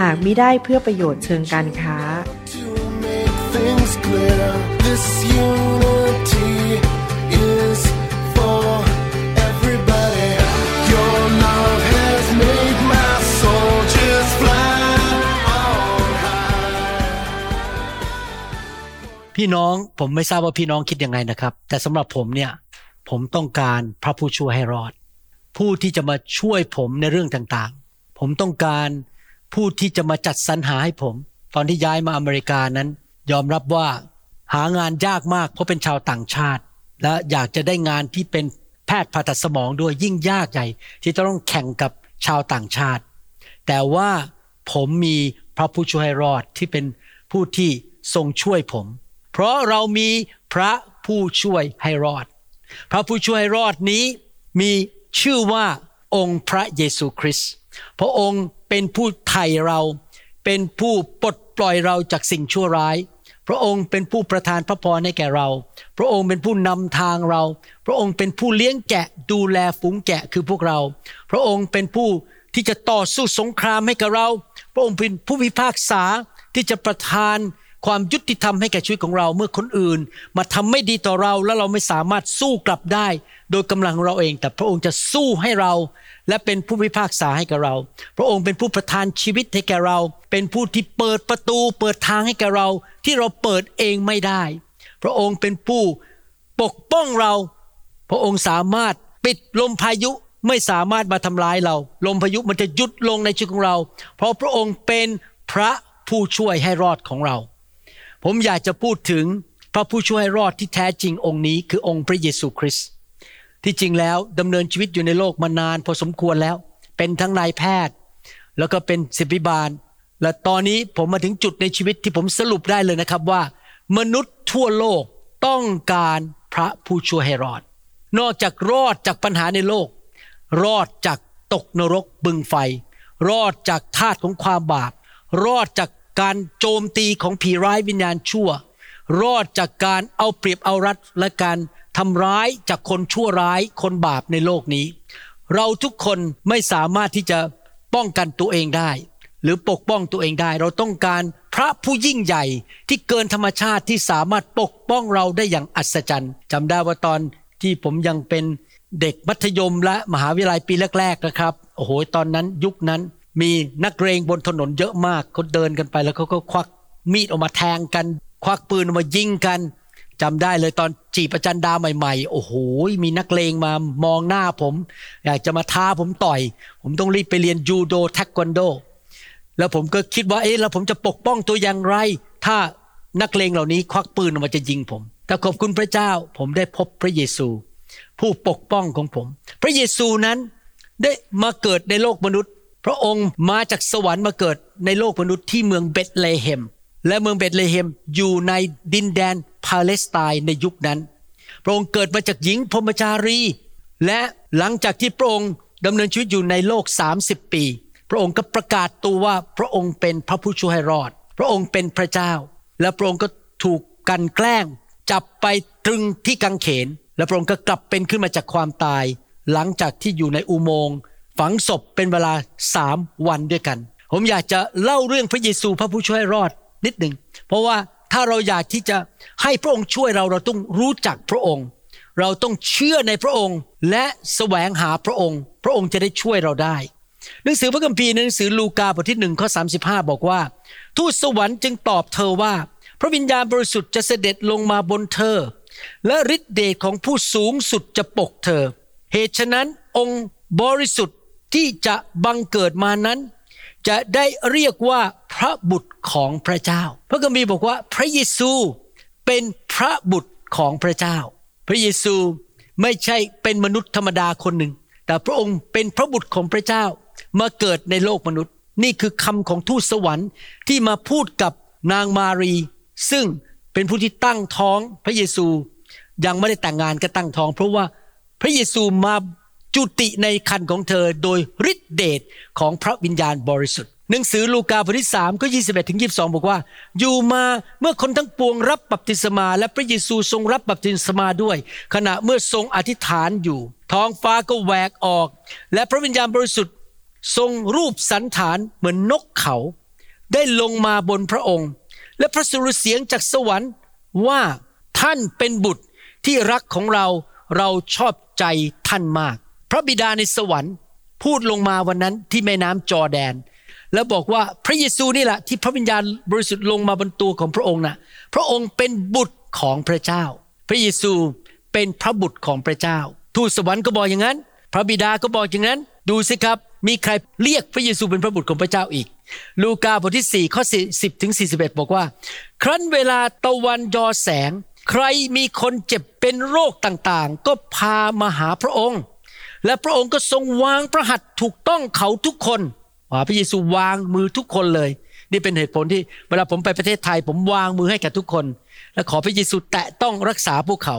หากมิได้เพื่อประโยชน์เชิงการค้า พี่น้องผมไม่ทราบว่าพี่น้องคิดยังไงนะครับ แต่สำหรับผมเนี่ย ผมต้องการพระผู้ช่วยให้รอด ผู้ที่จะมาช่วยผมในเรื่องต่างๆ ผมต้องการ ผู้ที่จะมาจัดสรรหาให้ผม ตอนที่ย้ายมาอเมริกานั้น ยอมรับว่าหางานยากมากเพราะเป็นชาวต่างชาติ และอยากจะได้งานที่เป็นแพทย์ผ่าตัดสมองด้วยยิ่งยากใหญ่ ที่ต้องแข่งกับชาวต่างชาติ แต่ว่าผมมีพระผู้ช่วยให้รอดที่เป็นผู้ที่ทรงช่วยผม เพราะเรามีพระผู้ช่วยให้รอด พระผู้ช่วยให้รอดนี้มีชื่อว่าองค์พระเยซูคริสต์พระองค์ เป็นผู้ไถ่เรา เป็นผู้ปลดปล่อยเราจากสิ่งชั่วร้าย พระองค์เป็นผู้ประทานพระพรให้แก่เรา พระองค์เป็นผู้นำทางเรา พระองค์เป็นผู้เลี้ยงแกะดูแลฝูงแกะคือพวกเรา พระองค์เป็นผู้ที่จะต่อสู้สงครามให้กับเรา พระองค์เป็นผู้พิพากษาที่จะประทาน ความยุติธรรมให้แก่ชีวิตของเราเมื่อคนอื่น มาทำไม่ดีต่อเราแล้วเราไม่สามารถสู้กลับได้ โดยกำลังของเราเอง แต่พระองค์จะสู้ให้เรา และเป็นผู้พิพากษาให้กับเรา พระองค์เป็นผู้ประทานชีวิตให้แก่เรา เป็นผู้ที่เปิดประตู เปิดทางให้แก่เรา ที่เราเปิดเองไม่ได้ พระองค์เป็นผู้ปกป้องเรา พระองค์สามารถปิดลมพายุไม่สามารถมาทำร้ายเรา ลมพายุมันจะหยุดลงในชีวิตของเรา เพราะพระองค์เป็นพระผู้ช่วยให้รอดของเรา ผมอยากจะพูดถึงพระผู้ช่วยให้รอดที่แท้จริงองค์นี้คือองค์พระเยซูคริสต์ที่จริงแล้วดำเนินชีวิตอยู่ในโลกมานานพอสมควรแล้ว เป็นทั้งนายแพทย์ แล้วก็เป็นศิบิบาล และตอนนี้ผมมาถึงจุดในชีวิตที่ผมสรุปได้เลยนะครับว่า มนุษย์ทั่วโลกต้องการพระผู้ช่วยให้รอด นอกจากรอดจากปัญหาในโลก รอดจากตกนรกบึงไฟ รอดจากทาตของความบาป รอดจาก การโจมตีของผีร้ายวิญญาณชั่ว รอดจากการเอาเปรียบเอารัดและการทำร้ายจากคนชั่วร้ายคนบาปในโลกนี้ เราทุกคนไม่สามารถที่จะป้องกันตัวเองได้ หรือปกป้องตัวเองได้ เราต้องการพระผู้ยิ่งใหญ่ที่เกินธรรมชาติที่สามารถปกป้องเราได้อย่างอัศจรรย์จำได้ว่าตอนที่ผมยังเป็นเด็กมัธยมและมหาวิทยาลัยปีแรกๆนะครับโอ้โหตอนนั้นยุคนั้น มีนักเรงบนถนนเยอะมากเขาเดินกันไปแล้วเขาก็ควักมีดออกมาแทงกัน ควักปืนออกมายิงกันจำได้เลยตอนจีบประจันดาใหม่ๆ โอ้โห มีนักเลงมามองหน้าผม อยากจะมาท้าผมต่อย ผมต้องรีบไปเรียนยูโดเทควันโด แล้วผมก็คิดว่าเอ๊ะแล้วผมจะปกป้องตัวอย่างไร ถ้านักเลงเหล่านี้ควักปืนออกมาจะยิงผมแต่ขอบคุณพระเจ้าผมได้พบพระเยซู ผู้ปกป้องของผม พระเยซูนั้นได้มาเกิดในโลกมนุษย์ พระองค์มาจากสวรรค์มาเกิดในโลกมนุษย์ที่เมืองเบธเลเฮม และเมืองเบธเลเฮมอยู่ในดินแดนปาเลสไตน์ในยุคนั้น พระองค์เกิดมาจากหญิงพรมจารี และหลังจากที่พระองค์ดำเนินชีวิตอยู่ในโลก 30 ปี พระองค์ก็ประกาศตัวว่าพระองค์เป็นพระผู้ช่วยให้รอด พระองค์เป็นพระเจ้า และพระองค์ก็ถูกกันแกล้ง จับไปตรึงที่กังเขน และพระองค์ก็กลับเป็นขึ้นมาจากความตาย หลังจากที่อยู่ในอุโมงค์ ฝังศพเป็นเวลาสามวันด้วยกัน ผมอยากจะเล่าเรื่องพระเยซูพระผู้ช่วยรอดนิดหนึ่งเพราะว่าถ้าเราอยากที่จะให้พระองค์ช่วยเราเราต้องรู้จักพระองค์ เราต้องเชื่อในพระองค์และแสวงหาพระองค์ พระองค์จะได้ช่วยเราได้ หนังสือพระคัมภีร์ในหนังสือลูกาบทที่หนึ่งข้อสาบอกว่า ทูตสวรรค์จึงตอบเธอว่า พระวิญญาณบริสุทธิ์จะเสด็จลงมาบนเธอ และฤทธิเดชของผู้สูงสุดจะปกเธอ เหตุฉะนั้นองค์บริสุทธิ์ ที่จะบังเกิดมานั้น จะได้เรียกว่าพระบุตรของพระเจ้า พระคัมภีร์บอกว่าพระเยซูเป็นพระบุตรของพระเจ้า พระเยซูไม่ใช่เป็นมนุษย์ธรรมดาคนหนึ่ง แต่พระองค์เป็นพระบุตรของพระเจ้ามาเกิดในโลกมนุษย์ นี่คือคำของทูตสวรรค์ที่มาพูดกับนางมารี ซึ่งเป็นผู้ที่ตั้งท้องพระเยซูยังไม่ได้แต่งงานก็ตั้งท้อง เพราะว่าพระเยซูมา จุติในคันของเธอโดยฤทธิเดชของพระวิญญาณบริสุทธิ์หนังสือลูกาบทที่สามก็ยี่สิบเอ็ดถึงยีบสองบอกว่า อยู่มาเมื่อคนทั้งปวงรับบัพติศมาและพระเยซูทรงรับบัพติศมาด้วย ขณะเมื่อทรงอธิษฐานอยู่ ท้องฟ้าก็แหวกออก และพระวิญญาณบริสุทธิ์ ทรงรูปสันฐานเหมือนนกเขา ได้ลงมาบนพระองค์ และพระสุรเสียงจากสวรรค์ว่าท่านเป็นบุตรที่รักของเราเราชอบใจท่านมาก พระบิดาในสวรรค์พูดลงมาวันนั้นที่แม่น้ำจอแดน แล้วบอกว่าพระเยซูนี่แหละที่พระวิญญาณบริสุทธิ์ลงมาบนตัวของพระองค์นะ่ะพระองค์เป็นบุตรของพระเจ้า พระเยซูเป็นพระบุตรของพระเจ้า ทูตสวรรค์ก็บอกอย่างนั้น พระบิดาก็บอกอย่างนั้น ดูสิครับ มีใครเรียกพระเยซูเป็นพระบุตรของพระเจ้าอีก ลูกาบทที่ 4 ข้อ 10ถึง41 บอกว่า ครั้นเวลาตะวันยอแสง ใครมีคนเจ็บเป็นโรคต่างๆ ก็พามาหาพระองค์ และพระองค์ก็ทรงวางพระหัตถ์ถูกต้องเขาทุกคนว่าพระเยซูวางมือทุกคนเลย นี่เป็นเหตุผลที่เวลาผมไปประเทศไทย ผมวางมือให้กับทุกคน และขอพระเยซูแตะต้องรักษาพวกเขา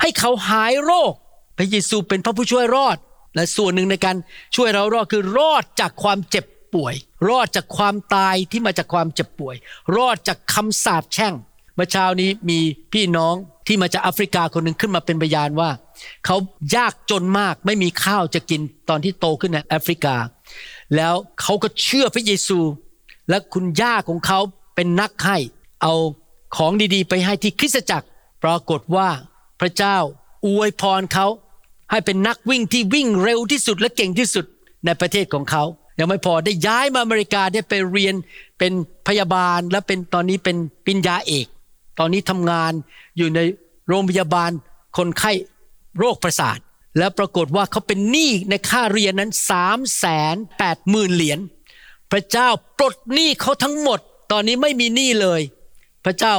ให้เขาหายโรค พระเยซูเป็นพระผู้ช่วยรอด และส่วนหนึ่งในการช่วยเรารอดคือรอดจากความเจ็บป่วย รอดจากความตายที่มาจากความเจ็บป่วย รอดจากคำสาปแช่ง มื่อเช้านี้มีพี่น้องที่มาจากแอฟริกาคนหนึ่งขึ้นมาเป็นพยานว่า เขายากจนมากไม่มีข้าวจะกินตอนที่โตขึ้นในแอฟริกา แล้วเขาก็เชื่อพระเยซู และคุณย่าของเขาเป็นนักให้ เอาของดีๆ ไปให้ที่คริสตจักร ปรากฏว่าพระเจ้าอวยพรเขาให้เป็นนักวิ่งที่วิ่งเร็วที่สุดและเก่งที่สุดในประเทศของเขายังไม่พอได้ย้ายมาอเมริกาได้ไปเรียนเป็นพยาบาลและเป็นตอนนี้เป็นปริญญาเอก ตอนนี้ทำงานอยู่ในโรงพยาบาลคนไข้โรคประสาท แล้วปรากฏว่าเขาเป็นหนี้ในค่าเรียนนั้นสามแสนแปดหมื่นเหรียญพระเจ้าปลดหนี้เขาทั้งหมด ตอนนี้ไม่มีหนี้เลย พระเจ้า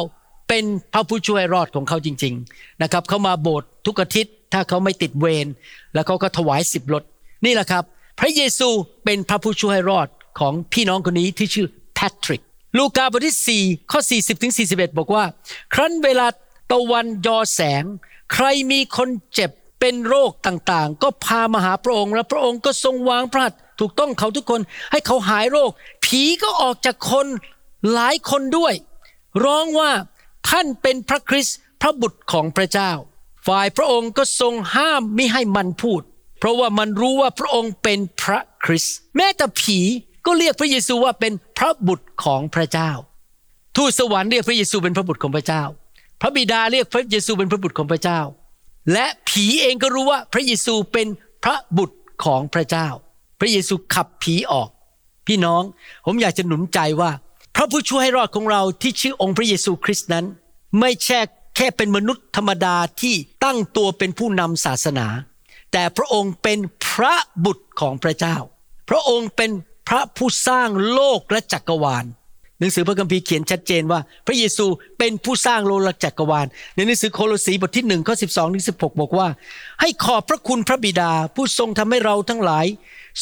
เป็นพระผู้ช่วยรอดของเขาจริง ๆนะครับเขามาโบสถ์ทุกอาทิตย์ถ้าเขาไม่ติดเวรแล้วเขาก็ถวายสิบรถนี่แหละครับ พระเยซูเป็นพระผู้ช่วยรอดของพี่น้องคนนี้ที่ชื่อแพทริก ลูกาบทที่ 4 ข้อ 40ถึง41 บอกว่า ครั้นเวลาตะวันยอแสง ใครมีคนเจ็บเป็นโรคต่างๆ ก็พามาหาพระองค์ และพระองค์ก็ทรงวางพระหัตถ์ถูกต้องเขาทุกคนให้เขาหายโรค ผีก็ออกจากคนหลายคนด้วย ร้องว่าท่านเป็นพระคริสต์พระบุตรของพระเจ้า ฝ่ายพระองค์ก็ทรงห้ามไมิให้มันพูด เพราะว่ามันรู้ว่าพระองค์เป็นพระคริสต์แม้แต่ผี ก็เรียกพระเยซูว่าเป็นพระบุตรของพระเจ้า ทูตสวรรค์เรียกพระเยซูเป็นพระบุตรของพระเจ้า พระบิดาเรียกพระเยซูเป็นพระบุตรของพระเจ้า และผีเองก็รู้ว่าพระเยซูเป็นพระบุตรของพระเจ้า พระเยซูขับผีออก พี่น้องผมอยากจะหนุนใจว่า พระผู้ช่วยให้รอดของเราที่ชื่อองค์พระเยซูคริสต์นั้น ไม่ใช่แค่เป็นมนุษย์ธรรมดาที่ตั้งตัวเป็นผู้นำศาสนา แต่พระองค์เป็นพระบุตรของพระเจ้า พระองค์เป็น พระผู้สร้างโลกและจักรวาล หนังสือพระคัมภีร์เขียนชัดเจนว่า พระเยซูเป็นผู้สร้างโลกและจักรวาล ในหนังสือโคโลสีบทที่หนึ่งข้อสิบสองถึงสิบหกบอกว่า ให้ขอบพระคุณพระบิดาผู้ทรงทำให้เราทั้งหลาย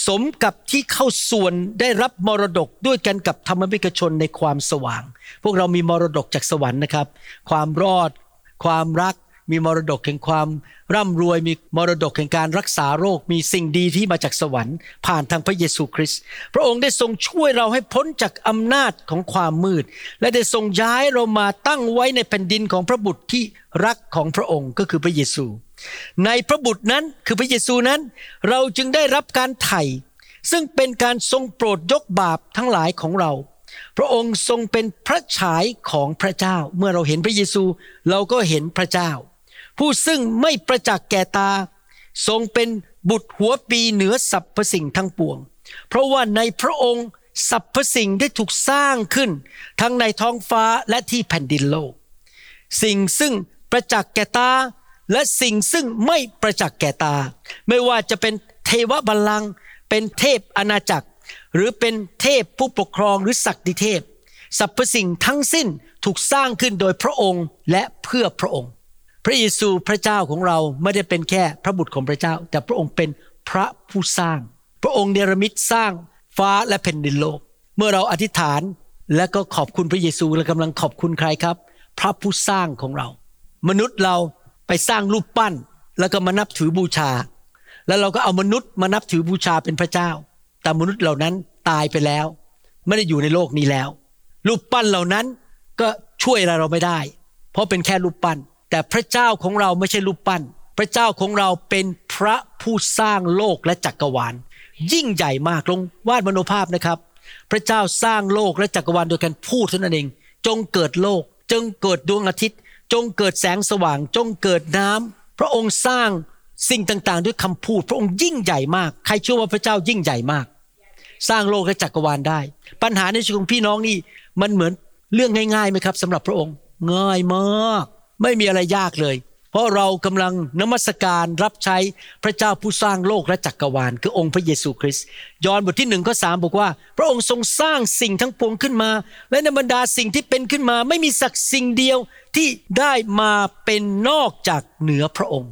สมกับที่เข้าส่วนได้รับมรดกด้วยกันกับธรรมบิกชนในความสว่าง พวกเรามีมรดกจากสวรรค์นะครับ ความรอด ความรัก มีมรดกแห่งความร่ำรวยมีมรดกแห่งการรักษาโรค มีสิ่งดีที่มาจากสวรรค์ ผ่านทางพระเยซูคริสต์พระองค์ได้ทรงช่วยเราให้พ้นจากอำนาจของความมืด และได้ทรงย้ายเรามาตั้งไว้ในแผ่นดินของพระบุตรที่รักของพระองค์ก็คือพระเยซู ในพระบุตรนั้นคือพระเยซูนั้น เราจึงได้รับการไถ่ซึ่งเป็นการทรงโปรดยกบาปทั้งหลายของเรา พระองค์ทรงเป็นพระฉายของพระเจ้า เมื่อเราเห็นพระเยซู เราก็เห็นพระเจ้า ผู้ซึ่งไม่ประจักษ์แก่ตา ทรงเป็นบุตรหัวปีเหนือสรรพสิ่งทั้งปวง เพราะว่าในพระองค์สรรพสิ่งได้ถูกสร้างขึ้น ทั้งในท้องฟ้าและที่แผ่นดินโลก สิ่งซึ่งประจักษ์แก่ตา และสิ่งซึ่งไม่ประจักษ์แก่ตา ไม่ว่าจะเป็นเทวบัลลังก์เป็นเทพอาณาจักร หรือเป็นเทพผู้ปกครองหรือศักดิเทพสรรพสิ่งทั้งสิ้นถูกสร้างขึ้นโดยพระองค์และเพื่อพระองค์ ระเยซูพระเจ้าของเราไม่ได้เป็นแค่พระบุตรของพระเจ้า แต่พระองค์เป็นพระผู้สร้าง พระองค์เนรมิตสร้างฟ้าและแผ่นดินโลก เมื่อเราอธิษฐานและก็ขอบคุณพระเยซูและกำลังขอบคุณใครครับ พระผู้สร้างของเรา มนุษย์เราไปสร้างรูปปั้น แล้วก็มานับถือบูชา แล้วเราก็เอามนุษย์มานับถือบูชาเป็นพระเจ้า แต่มนุษย์เหล่านั้นตายไปแล้ว ไม่ได้อยู่ในโลกนี้แล้ว รูปปั้นเหล่านั้นก็ช่วยอะไรเราไม่ได้ เพราะเป็นแค่รูปปั้น แต่พระเจ้าของเราไม่ใช่รูปปั้น พระเจ้าของเราเป็นพระผู้สร้างโลกและจักรวาล ยิ่งใหญ่มากลงวาดมโนภาพนะครับ พระเจ้าสร้างโลกและจักรวาลโดยการพูดเท่านั้นเอง จงเกิดโลก จงเกิดดวงอาทิตย์ จงเกิดแสงสว่าง จงเกิดน้ำพระองค์สร้างสิ่งต่างๆ ด้วยคำพูด พระองค์ยิ่งใหญ่มาก ใครเชื่อว่าพระเจ้ายิ่งใหญ่มาก สร้างโลกและจักรวาลได้ ปัญหาในชีวิตของพี่น้องนี่มันเหมือนเรื่องง่ายๆไหมครับสำหรับพระองค์ง่ายมาก ไม่มีอะไรยากเลย เพราะเรากำลังนมัสการรับใช้พระเจ้าผู้สร้างโลกและจักรวาล คือองค์พระเยซูคริสต์ยอห์นบทที่หนึ่งข้อสามบอกว่า พระองค์ทรงสร้างสิ่งทั้งปวงขึ้นมา และในบรรดาสิ่งที่เป็นขึ้นมา ไม่มีสักสิ่งเดียวที่ได้มาเป็นนอกจากเหนือพระองค์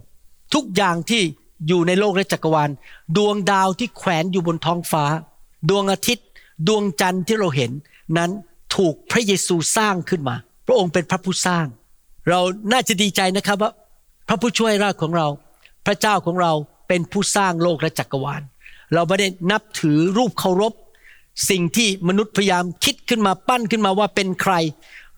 ทุกอย่างที่อยู่ในโลกและจักรวาล ดวงดาวที่แขวนอยู่บนท้องฟ้า ดวงอาทิตย์ ดวงจันทร์ที่เราเห็น นั้นถูกพระเยซูสร้างขึ้นมา พระองค์เป็นพระผู้สร้าง เราน่าจะดีใจนะครับว่าพระผู้ช่วยราชของเรา พระเจ้าของเราเป็นผู้สร้างโลกและจักรวาล เราไม่ได้นับถือรูปเคารพ สิ่งที่มนุษย์พยายามคิดขึ้นมาปั้นขึ้นมาว่าเป็นใคร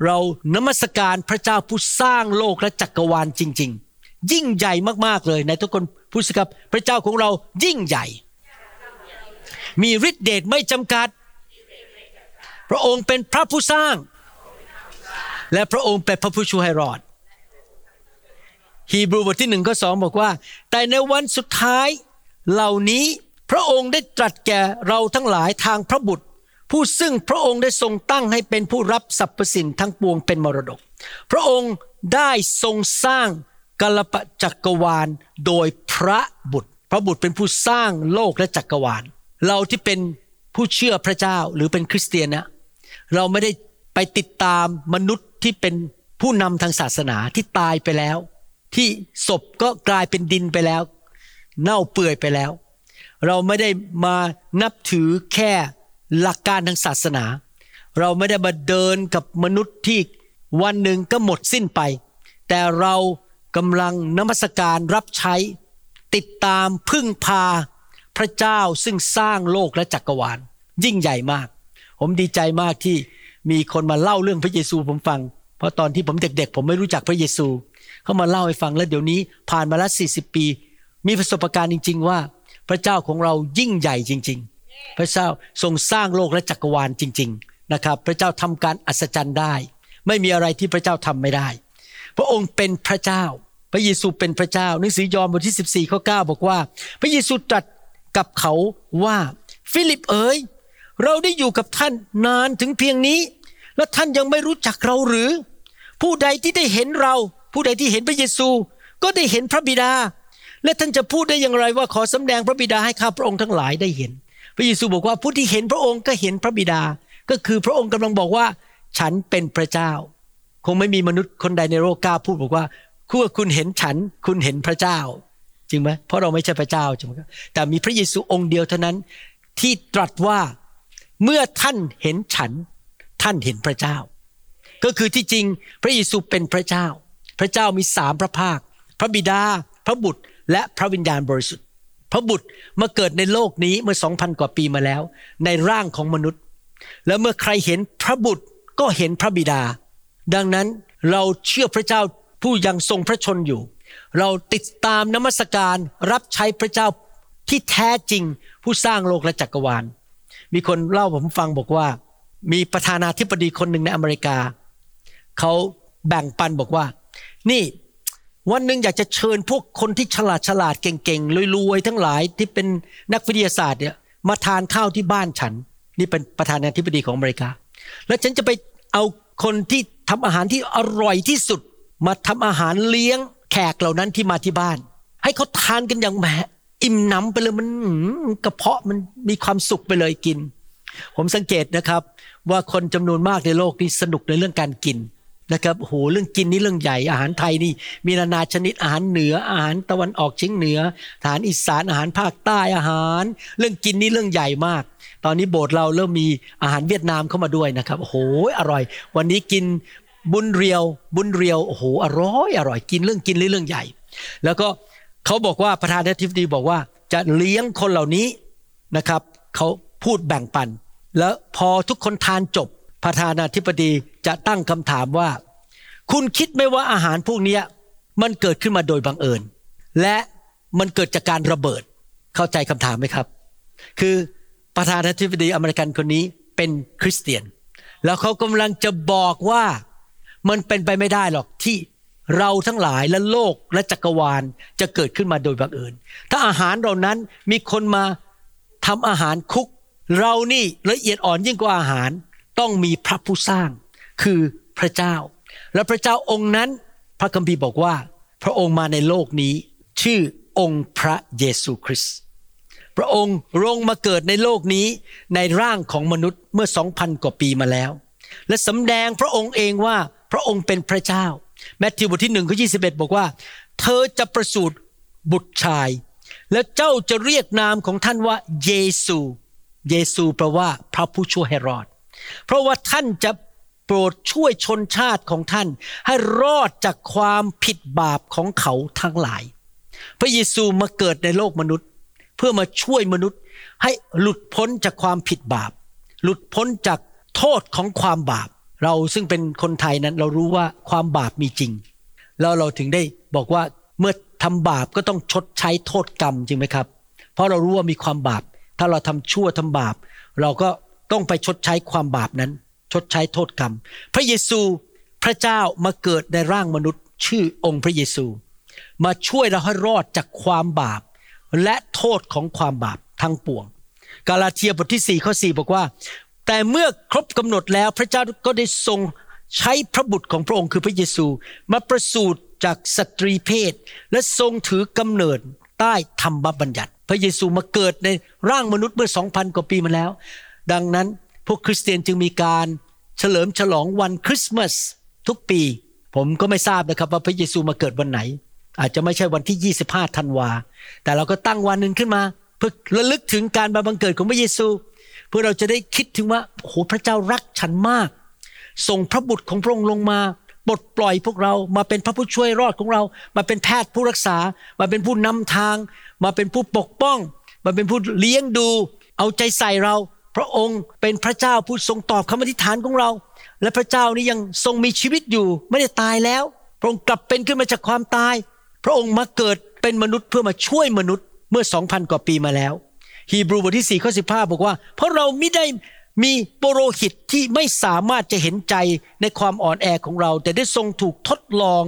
เรานมัสการพระเจ้าผู้สร้างโลกและจักรวาลจริง ๆ ยิ่งใหญ่มากๆเลยในทุกคนพูดสิครับพระเจ้าของเรายิ่งใหญ่ มีฤทธิเดชไม่จำกัด พระองค์เป็นพระผู้สร้าง และพระองค์เป็นพระผู้ช่วยให้รอดฮีบรูบทที่หนึ่งข้อสองบอกว่า แต่ในวันสุดท้ายเหล่านี้พระองค์ได้ตรัสแก่เราทั้งหลายทางพระบุตร ผู้ซึ่งพระองค์ได้ทรงตั้งให้เป็นผู้รับสรรพสินทั้งปวงเป็นมรดก พระองค์ได้ทรงสร้างกลปจักรวาลโดยพระบุตร พระบุตรเป็นผู้สร้างโลกและจักรวาล เราที่เป็นผู้เชื่อพระเจ้าหรือเป็นคริสเตียนนะเราไม่ได้ ไปติดตามมนุษย์ที่เป็นผู้นำทางศาสนาที่ตายไปแล้ว ที่ศพก็กลายเป็นดินไปแล้ว เน่าเปื่อยไปแล้ว เราไม่ได้มานับถือแค่หลักการทางศาสนา เราไม่ได้มาเดินกับมนุษย์ที่วันหนึ่งก็หมดสิ้นไป แต่เรากำลังนมัสการรับใช้ ติดตามพึ่งพาพระเจ้าซึ่งสร้างโลกและจักรวาล ยิ่งใหญ่มาก ผมดีใจมากที่ มีคนมาเล่าเรื่องพระเยซูผมฟัง เพราะตอนที่ผมเด็ก ๆ ผมไม่รู้จักพระเยซู เขามาเล่าให้ฟังแล้วเดี๋ยวนี้ผ่านมาแล้วสี่สิบปี มีประสบการณ์จริง ๆ ว่า พระเจ้าของเรายิ่งใหญ่จริง ๆ พระเจ้าทรงสร้างโลกและจักรวาลจริง ๆ นะครับ พระเจ้าทำการอัศจรรย์ได้ ไม่มีอะไรที่พระเจ้าทำไม่ได้ พระองค์เป็นพระเจ้า พระเยซูเป็นพระเจ้าหนังสือยอห์นบทที่14ข้อ9บอกว่า พระเยซูตรัสกับเขาว่า ฟิลิปเอ๋ย เราได้อยู่กับท่านนานถึงเพียงนี้ และท่านยังไม่รู้จักเราหรือ ผู้ใดที่ได้เห็นเรา ผู้ใดที่เห็นพระเยซู ก็ได้เห็นพระบิดา และท่านจะพูดได้อย่างไรว่าขอสำแดงพระบิดาให้ข้าพระองค์ทั้งหลายได้เห็น พระเยซูบอกว่าผู้ที่เห็นพระองค์ก็เห็นพระบิดา ก็คือพระองค์กำลังบอกว่า ฉันเป็นพระเจ้า คงไม่มีมนุษย์คนใดในโลกกล้าพูดบอกว่าคุณคุณเห็นฉัน คุณเห็นพระเจ้าจริงไหมเพราะเราไม่ใช่พระเจ้าจริงไหมครับแต่มีพระเยซูองค์เดียวเท่านั้น ที่ตรัสว่า เมื่อท่านเห็นฉัน ท่านเห็นพระเจ้า ก็คือที่จริงพระเยซูเป็นพระเจ้า พระเจ้ามีสามพระภาค พระบิดา พระบุตร และพระวิญญาณบริสุทธิ์ พระบุตรมาเกิดในโลกนี้เมื่อสองพันกว่าปีมาแล้ว ในร่างของมนุษย์ แล้วเมื่อใครเห็นพระบุตรก็เห็นพระบิดา ดังนั้นเราเชื่อพระเจ้าผู้ยังทรงพระชนอยู่ เราติดตามนมัสการรับใช้พระเจ้าที่แท้จริงผู้สร้างโลกและจักรวาล มีคนเล่าผมฟังบอกว่า มีประธานาธิบดีคนหนึ่งในอเมริกา เขาแบ่งปันบอกว่า นี่วันหนึ่งอยากจะเชิญพวกคนที่ฉลาดฉลาดเก่งๆรวยๆทั้งหลายที่เป็นนักวิทยาศาสตร์เนี่ยมาทานข้าวที่บ้านฉัน นี่เป็นประธานาธิบดีของอเมริกา แล้วฉันจะไปเอาคนที่ทำอาหารที่อร่อยที่สุด มาทำอาหารเลี้ยงแขกเหล่านั้นที่มาที่บ้าน ให้เขาทานกันอย่างแหม อิ่มหนำไปเลยมันกระเพาะมันมีความสุขไปเลยกิน ผมสังเกตนะครับ ว่าคนจำนวนมากในโลกนี้สนุกในเรื่องการกินนะครับโอ้โหเรื่องกินนี่เรื่องใหญ่ อาหารไทยนี่มีนานาชนิดอาหารเหนืออาหารตะวันออกเฉียงเหนืออาหารอีสานอาหารภาคใต้อาหาร เรื่องกินนี่เรื่องใหญ่มาก ตอนนี้โบสถ์เราเริ่มมีอาหารเวียดนามเข้ามาด้วยนะครับโอ้โหอร่อย วันนี้กินบุญเรียวบุญเรียวโอ้โหอร่อยอร่อยกินเรื่องกินเรื่องใหญ่ แล้วก็ เขาบอกว่าประธานาธิบดีบอกว่าจะเลี้ยงคนเหล่านี้นะครับเขาพูดแบ่งปัน แล้วพอทุกคนทานจบประธานาธิบดีจะตั้งคำถามว่า คุณคิดไหมว่าอาหารพวกนี้มันเกิดขึ้นมาโดยบังเอิญ และมันเกิดจากการระเบิดเข้าใจคำถามไหมครับ คือประธานาธิบดีอเมริกันคนนี้เป็นคริสเตียน แล้วเขากำลังจะบอกว่ามันเป็นไปไม่ได้หรอกที่ เราทั้งหลายและโลกและจักรวาลจะเกิดขึ้นมาโดยบังเอิญ ถ้าอาหารเหล่านั้นมีคนมาทำอาหารคุก เรานี่ละเอียดอ่อนยิ่งกว่าอาหาร ต้องมีพระผู้สร้าง คือพระเจ้า และพระเจ้าองค์นั้น พระคัมภีร์บอกว่า พระองค์มาในโลกนี้ ชื่อองค์พระเยซูคริสต์พระองค์ลงมาเกิดในโลกนี้ในร่างของมนุษย์เมื่อสองพันกว่าปีมาแล้ว และสำแดงพระองค์เองว่าพระองค์เป็นพระเจ้า แมทธิวบทที่หนึ่งข้อยีบอกว่า เธอจะประสูติบุตรชาย แล้วเจ้าจะเรียกนามของท่านว่า เยซู เยซูแปลว่าพระผู้ช่วยให้รอด เพราะว่าท่านจะโปรดช่วยชนชาติของท่าน ให้รอดจากความผิดบาปของเขาทั้งหลาย พระเยซูมาเกิดในโลกมนุษย์ เพื่อมาช่วยมนุษย์ ให้หลุดพ้นจากความผิดบาป หลุดพ้นจากโทษของความบาป เราซึ่งเป็นคนไทยนั้นเรารู้ว่าความบาปมีจริง แล้วเราถึงได้บอกว่าเมื่อทำบาปก็ต้องชดใช้โทษกรรมจริงไหมครับ เพราะเรารู้ว่ามีความบาป ถ้าเราทำชั่วทำบาป เราก็ต้องไปชดใช้ความบาปนั้น ชดใช้โทษกรรม พระเยซูพระเจ้ามาเกิดในร่างมนุษย์ ชื่อองค์พระเยซู มาช่วยเราให้รอดจากความบาป และโทษของความบาปทั้งปวง กาลาเทียบทที่4ข้อ4บอกว่า แต่เมื่อครบกำหนดแล้วพระเจ้าก็ได้ทรงใช้พระบุตรของพระองค์คือพระเยซู มาประสูติจากสตรีเพศ และทรงถือกำเนิดใต้ธรรมบัญญัติ พระเยซูมาเกิดในร่างมนุษย์เมื่อสองพันกว่าปีมาแล้ว ดังนั้นพวกคริสเตียนจึงมีการเฉลิมฉลองวันคริสต์มาสทุกปี ผมก็ไม่ทราบนะครับว่าพระเยซูมาเกิดวันไหน อาจจะไม่ใช่วันที่ 25 ธันวา แต่เราก็ตั้งวันหนึ่งขึ้นมาเพื่อระลึกถึงการมาบังเกิดของพระเยซู เพื่อเราจะได้คิดถึงว่าโอ้โหพระเจ้ารักฉันมาก ส่งพระบุตรของพระองค์ลงมาปลดปล่อยพวกเรามาเป็นพระผู้ช่วยรอดของเรา มาเป็นแพทย์ผู้รักษา มาเป็นผู้นำทาง มาเป็นผู้ปกป้อง มาเป็นผู้เลี้ยงดู เอาใจใส่เรา พระองค์เป็นพระเจ้าผู้ทรงตอบคำอธิษฐานของเรา และพระเจ้านี้ยังทรงมีชีวิตอยู่ ไม่ได้ตายแล้ว พระองค์กลับเป็นขึ้นมาจากความตาย พระองค์มาเกิดเป็นมนุษย์เพื่อมาช่วยมนุษย์เมื่อสองพันกว่าปีมาแล้ว ฮีบรูบทที่4ข้อ15 บอกว่า เพราะเราไม่ได้มีโปโรหิตที่ไม่สามารถจะเห็นใจในความอ่อนแอของเรา แต่ได้ทรงถูกทดลอง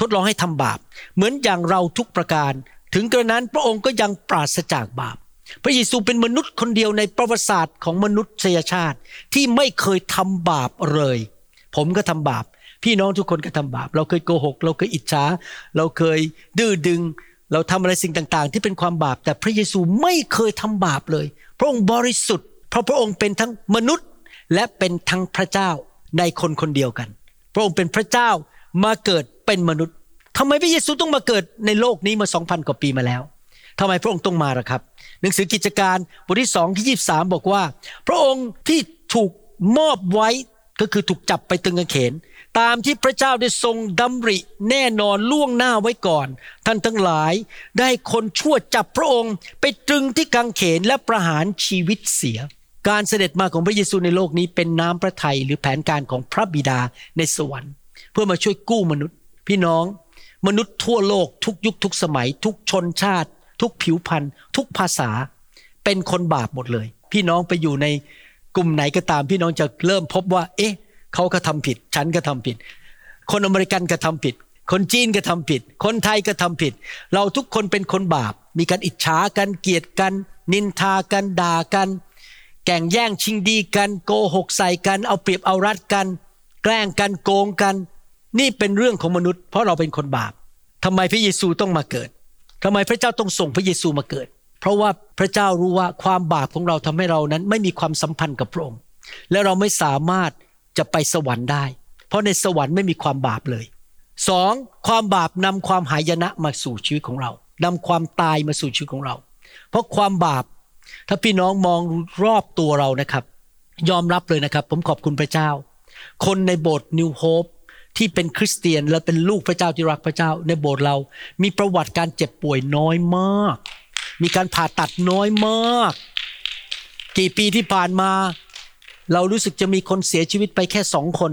ทดลองให้ทำบาป เหมือนอย่างเราทุกประการ ถึงกระนั้นพระองค์ก็ยังปราศจากบาป พระเยซูเป็นมนุษย์คนเดียวในประวัติศาสตร์ของมนุษยชาติ ที่ไม่เคยทำบาปเลย ผมก็ทำบาป พี่น้องทุกคนก็ทำบาป เราเคยโกหก เราเคยอิจฉาเราเคยดื้อดึง เราทำอะไรสิ่งต่างๆ ที่เป็นความบาป แต่พระเยซูไม่เคยทำบาปเลย พระองค์บริสุทธิ์ เพราะพระองค์เป็นทั้งมนุษย์ และเป็นทั้งพระเจ้าในคนคนเดียวกัน พระองค์เป็นพระเจ้ามาเกิดเป็นมนุษย์ทำไมพระเยซูต้องมาเกิดในโลกนี้มาสองพันกว่าปีมาแล้วทำไมพระองค์ต้องมาล่ะครับ หนังสือกิจการบทที่สองที่ยี่สามบอกว่า พระองค์ที่ถูกมอบไว้ก็คือถูกจับไปตึงกางเขน ตามที่พระเจ้าได้ทรงดำริแน่นอนล่วงหน้าไว้ก่อน ท่านทั้งหลายได้คนชั่วจับพระองค์ ไปตรึงที่กางเขนและประหารชีวิตเสีย การเสด็จมาของพระเยซูในโลกนี้เป็นน้ำพระทัยหรือแผนการของพระบิดาในสวรรค์ เพื่อมาช่วยกู้มนุษย์ พี่น้อง มนุษย์ทั่วโลกทุกยุคทุกสมัย ทุกชนชาติ ทุกผิวพรรณทุกภาษา เป็นคนบาปหมดเลย พี่น้องไปอยู่ในกลุ่มไหนก็ตามพี่น้องจะเริ่มพบว่า เอ๊ะ เขาก็ทำผิด ฉันก็ทำผิด คนอเมริกันก็ทำผิด คนจีนก็ทำผิด คนไทยก็ทำผิด เราทุกคนเป็นคนบาป มีการอิจฉากันเกลียดกัน นินทากันด่ากัน แก่งแย่งชิงดีกัน โกหกใส่กัน เอาเปรียบเอารัดกัน แกล้งกันโกงกัน นี่เป็นเรื่องของมนุษย์ เพราะเราเป็นคนบาปทำไมพระเยซูต้องมาเกิดทำไมพระเจ้าต้องส่งพระเยซูมาเกิด เพราะว่าพระเจ้ารู้ว่าความบาปของเราทำให้เรานั้น ไม่มีความสัมพันธ์กับพระองค์และเราไม่สามารถ จะไปสวรรค์ได้ เพราะในสวรรค์ไม่มีความบาปเลยสองความบาปนำความหายนะมาสู่ชีวิตของเรานำความตายมาสู่ชีวิตของเรา เพราะความบาป ถ้าพี่น้องมองรอบตัวเรานะครับ ยอมรับเลยนะครับ ผมขอบคุณพระเจ้า คนในโบสถ์นิวโฮปที่เป็นคริสเตียนและเป็นลูกพระเจ้าที่รักพระเจ้า ในโบสถ์เรา มีประวัติการเจ็บป่วยน้อยมาก มีการผ่าตัดน้อยมาก กี่ปีที่ผ่านมา เรารู้สึกจะมีคนเสียชีวิตไปแค่สองคน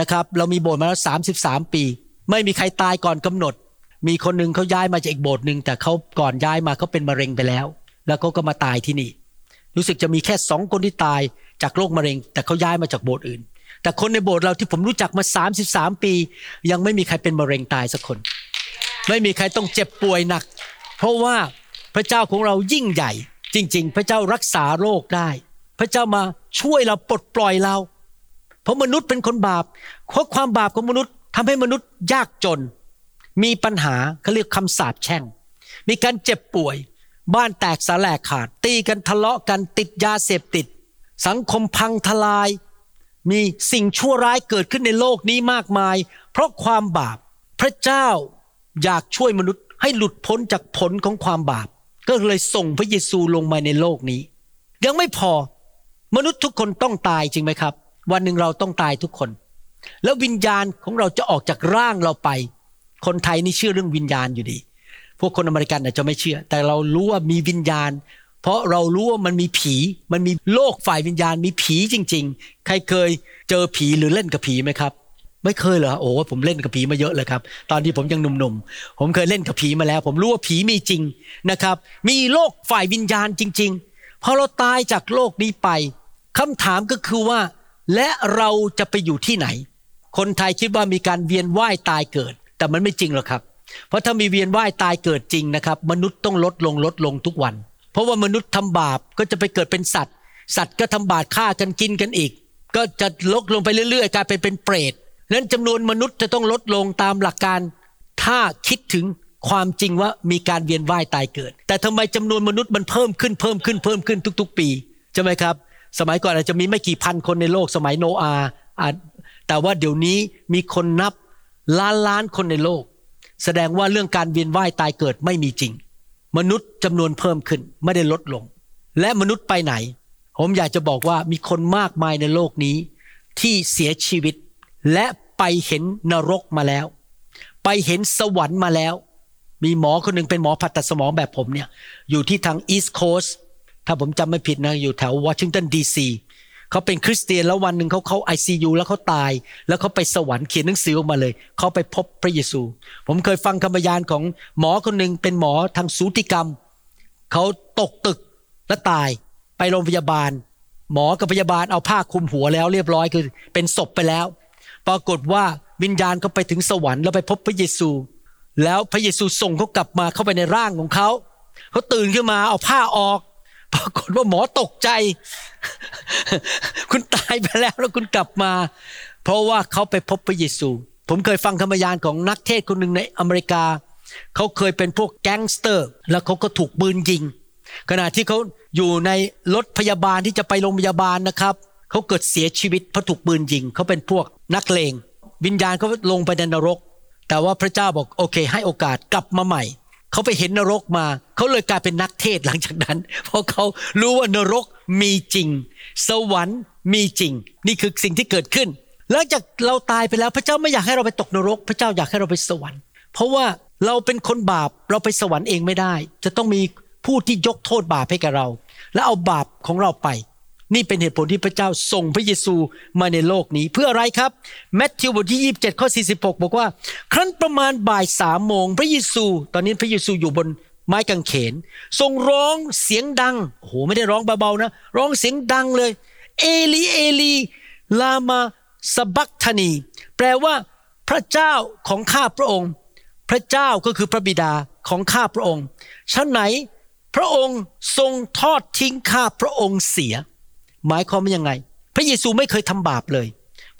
นะครับเรามีโบสถ์มาแล้วสามสิบสามปี ไม่มีใครตายก่อนกำหนด มีคนหนึ่งเขาย้ายมาจากอีกโบสถ์หนึ่งแต่เขาก่อนย้ายมาเขาเป็นมะเร็งไปแล้ว แล้วเขาก็มาตายที่นี่ รู้สึกจะมีแค่สองคนที่ตายจากโรคมะเร็ง แต่เขาย้ายมาจากโบสถ์อื่น แต่คนในโบสถ์เราที่ผมรู้จักมา 33 ปี ยังไม่มีใครเป็นมะเร็งตายสักคน ไม่มีใครต้องเจ็บป่วยหนัก เพราะว่าพระเจ้าของเรายิ่งใหญ่ จริง ๆ พระเจ้ารักษาโรคได้ พระเจ้ามาช่วยเราปลดปล่อยเรา เพราะมนุษย์เป็นคนบาปเพราะความบาปของมนุษย์ทำให้มนุษย์ยากจน มีปัญหาเขาเรียกคำสาปแช่ง มีการเจ็บป่วย บ้านแตกสาแหลกขาด ตีกันทะเลาะกันติดยาเสพติด สังคมพังทลาย มีสิ่งชั่วร้ายเกิดขึ้นในโลกนี้มากมาย เพราะความบาปพระเจ้าอยากช่วยมนุษย์ให้หลุดพ้นจากผลของความบาป ก็เลยส่งพระเยซูลงมาในโลกนี้ ยังไม่พอ มนุษย์ทุกคนต้องตายจริงไหมครับ วันหนึ่งเราต้องตายทุกคน แล้ววิญญาณของเราจะออกจากร่างเราไป คนไทยนี่เชื่อเรื่องวิญญาณอยู่ดี พวกคนอเมริกันอาจจะไม่เชื่อ แต่เรารู้ว่ามีวิญญาณ เพราะเรารู้ว่ามันมีผี มันมีโลกฝ่ายวิญญาณมีผีจริง ๆ ใครเคยเจอผีหรือเล่นกับผีไหมครับ ไม่เคยเหรอโอ้ผมเล่นกับผีมาเยอะเลยครับ ตอนที่ผมยังหนุ่มๆผมเคยเล่นกับผีมาแล้ว ผมรู้ว่าผีมีจริงนะครับ มีโลกฝ่ายวิญญาณจริง ๆพอเราตายจากโลกนี้ไป คำถามก็คือว่า และเราจะไปอยู่ที่ไหน คนไทยคิดว่ามีการเวียนว่ายตายเกิด แต่มันไม่จริงหรอกครับ เพราะถ้ามีเวียนว่ายตายเกิดจริงนะครับ มนุษย์ต้องลดลงลดลงทุกวัน เพราะว่ามนุษย์ทำบาปก็จะไปเกิดเป็นสัตว์ สัตว์ก็ทำบาปฆ่ากันกินกันอีก ก็จะลดลงไปเรื่อยๆกลายไปเป็นเปรตนั้นจำนวนมนุษย์จะต้องลดลงตามหลักการ ถ้าคิดถึงความจริงว่ามีการเวียนว่ายตายเกิด แต่ทำไมจำนวนมนุษย์มันเพิ่มขึ้นเพิ่มขึ้นเพิ่มขึ้นทุก ๆ ปีใช่ไหมครับ สมัยก่อนอาจจะมีไม่กี่พันคนในโลกสมัยโนอาแต่ว่าเดี๋ยวนี้มีคนนับล้านล้านคนในโลก แสดงว่าเรื่องการเวียนว่ายตายเกิดไม่มีจริง มนุษย์จำนวนเพิ่มขึ้นไม่ได้ลดลง และมนุษย์ไปไหน ผมอยากจะบอกว่ามีคนมากมายในโลกนี้ ที่เสียชีวิต และไปเห็นนรกมาแล้ว ไปเห็นสวรรค์มาแล้ว มีหมอคนหนึ่งเป็นหมอผ่าตัดสมองแบบผมเนี่ยอยู่ที่ทางอีสต์โคส ถ้าผมจำไม่ผิดนะอยู่แถววอชิงตันดีซีเขาเป็นคริสเตียนแล้ววันหนึ่งเขาเข้าไอซียูแล้วเขาตาย แล้วเขาไปสวรรค์เขียนหนังสือออกมาเลย เขาไปพบพระเยซู ผมเคยฟังคำบรรยายของหมอคนหนึ่งเป็นหมอทางสูติกรรม เขาตกตึกและตายไปโรงพยาบาล หมอกับพยาบาลเอาผ้าคลุมหัวแล้วเรียบร้อยคือเป็นศพไปแล้ว ปรากฏว่าวิญญาณเขาไปถึงสวรรค์แล้วไปพบพระเยซู แล้วพระเยซูส่งเขากลับมาเข้าไปในร่างของเขาเขาตื่นขึ้นมาเอาผ้าออก ปรากฏว่าหมอตกใจ คุณตายไปแล้วแล้วคุณกลับมา เพราะว่าเขาไปพบพระเยซู ผมเคยฟังคำบรรยายของนักเทศน์คนหนึ่งในอเมริกา เขาเคยเป็นพวกแก๊งสเตอร์ แล้วเขาก็ถูกปืนยิง ขณะที่เขาอยู่ในรถพยาบาลที่จะไปโรงพยาบาลนะครับเขาเกิดเสียชีวิตเพราะถูกปืนยิงเขาเป็นพวกนักเลงวิญญาณเขาลงไปในนรก แต่ว่าพระเจ้าบอกโอเค ให้โอกาสกลับมาใหม่ เขาไปเห็นนรกมา เขาเลยกลายเป็นนักเทศหลังจากนั้น เพราะเขารู้ว่านรกมีจริง สวรรค์มีจริง นี่คือสิ่งที่เกิดขึ้น หลังจากเราตายไปแล้วพระเจ้าไม่อยากให้เราไปตกนรก พระเจ้าอยากให้เราไปสวรรค์ เพราะว่าเราเป็นคนบาปเราไปสวรรค์เองไม่ได้ จะต้องมีผู้ที่ยกโทษบาปให้กับเรา และเอาบาปของเราไป นี่เป็นเหตุผลที่พระเจ้าส่งพระเยซูมาในโลกนี้ เพื่ออะไรครับแมทธิวบทที่ 27 ข้อ 46 บอกว่า ครั้นประมาณบ่ายสามโมงพระเยซู ตอนนี้พระเยซูอยู่บนไม้กางเขน ทรงร้องเสียงดังโอ้โหไม่ได้ร้องเบาๆนะ ร้องเสียงดังเลย เอลีเอลีลามาสบักธานี แปลว่า พระเจ้าของข้าพระองค์ พระเจ้าก็คือพระบิดาของข้าพระองค์ชั้นไหน พระองค์ทรงทอดทิ้งข้าพระองค์เสีย หมายความว่ายังไง พระเยซูไม่เคยทำบาปเลย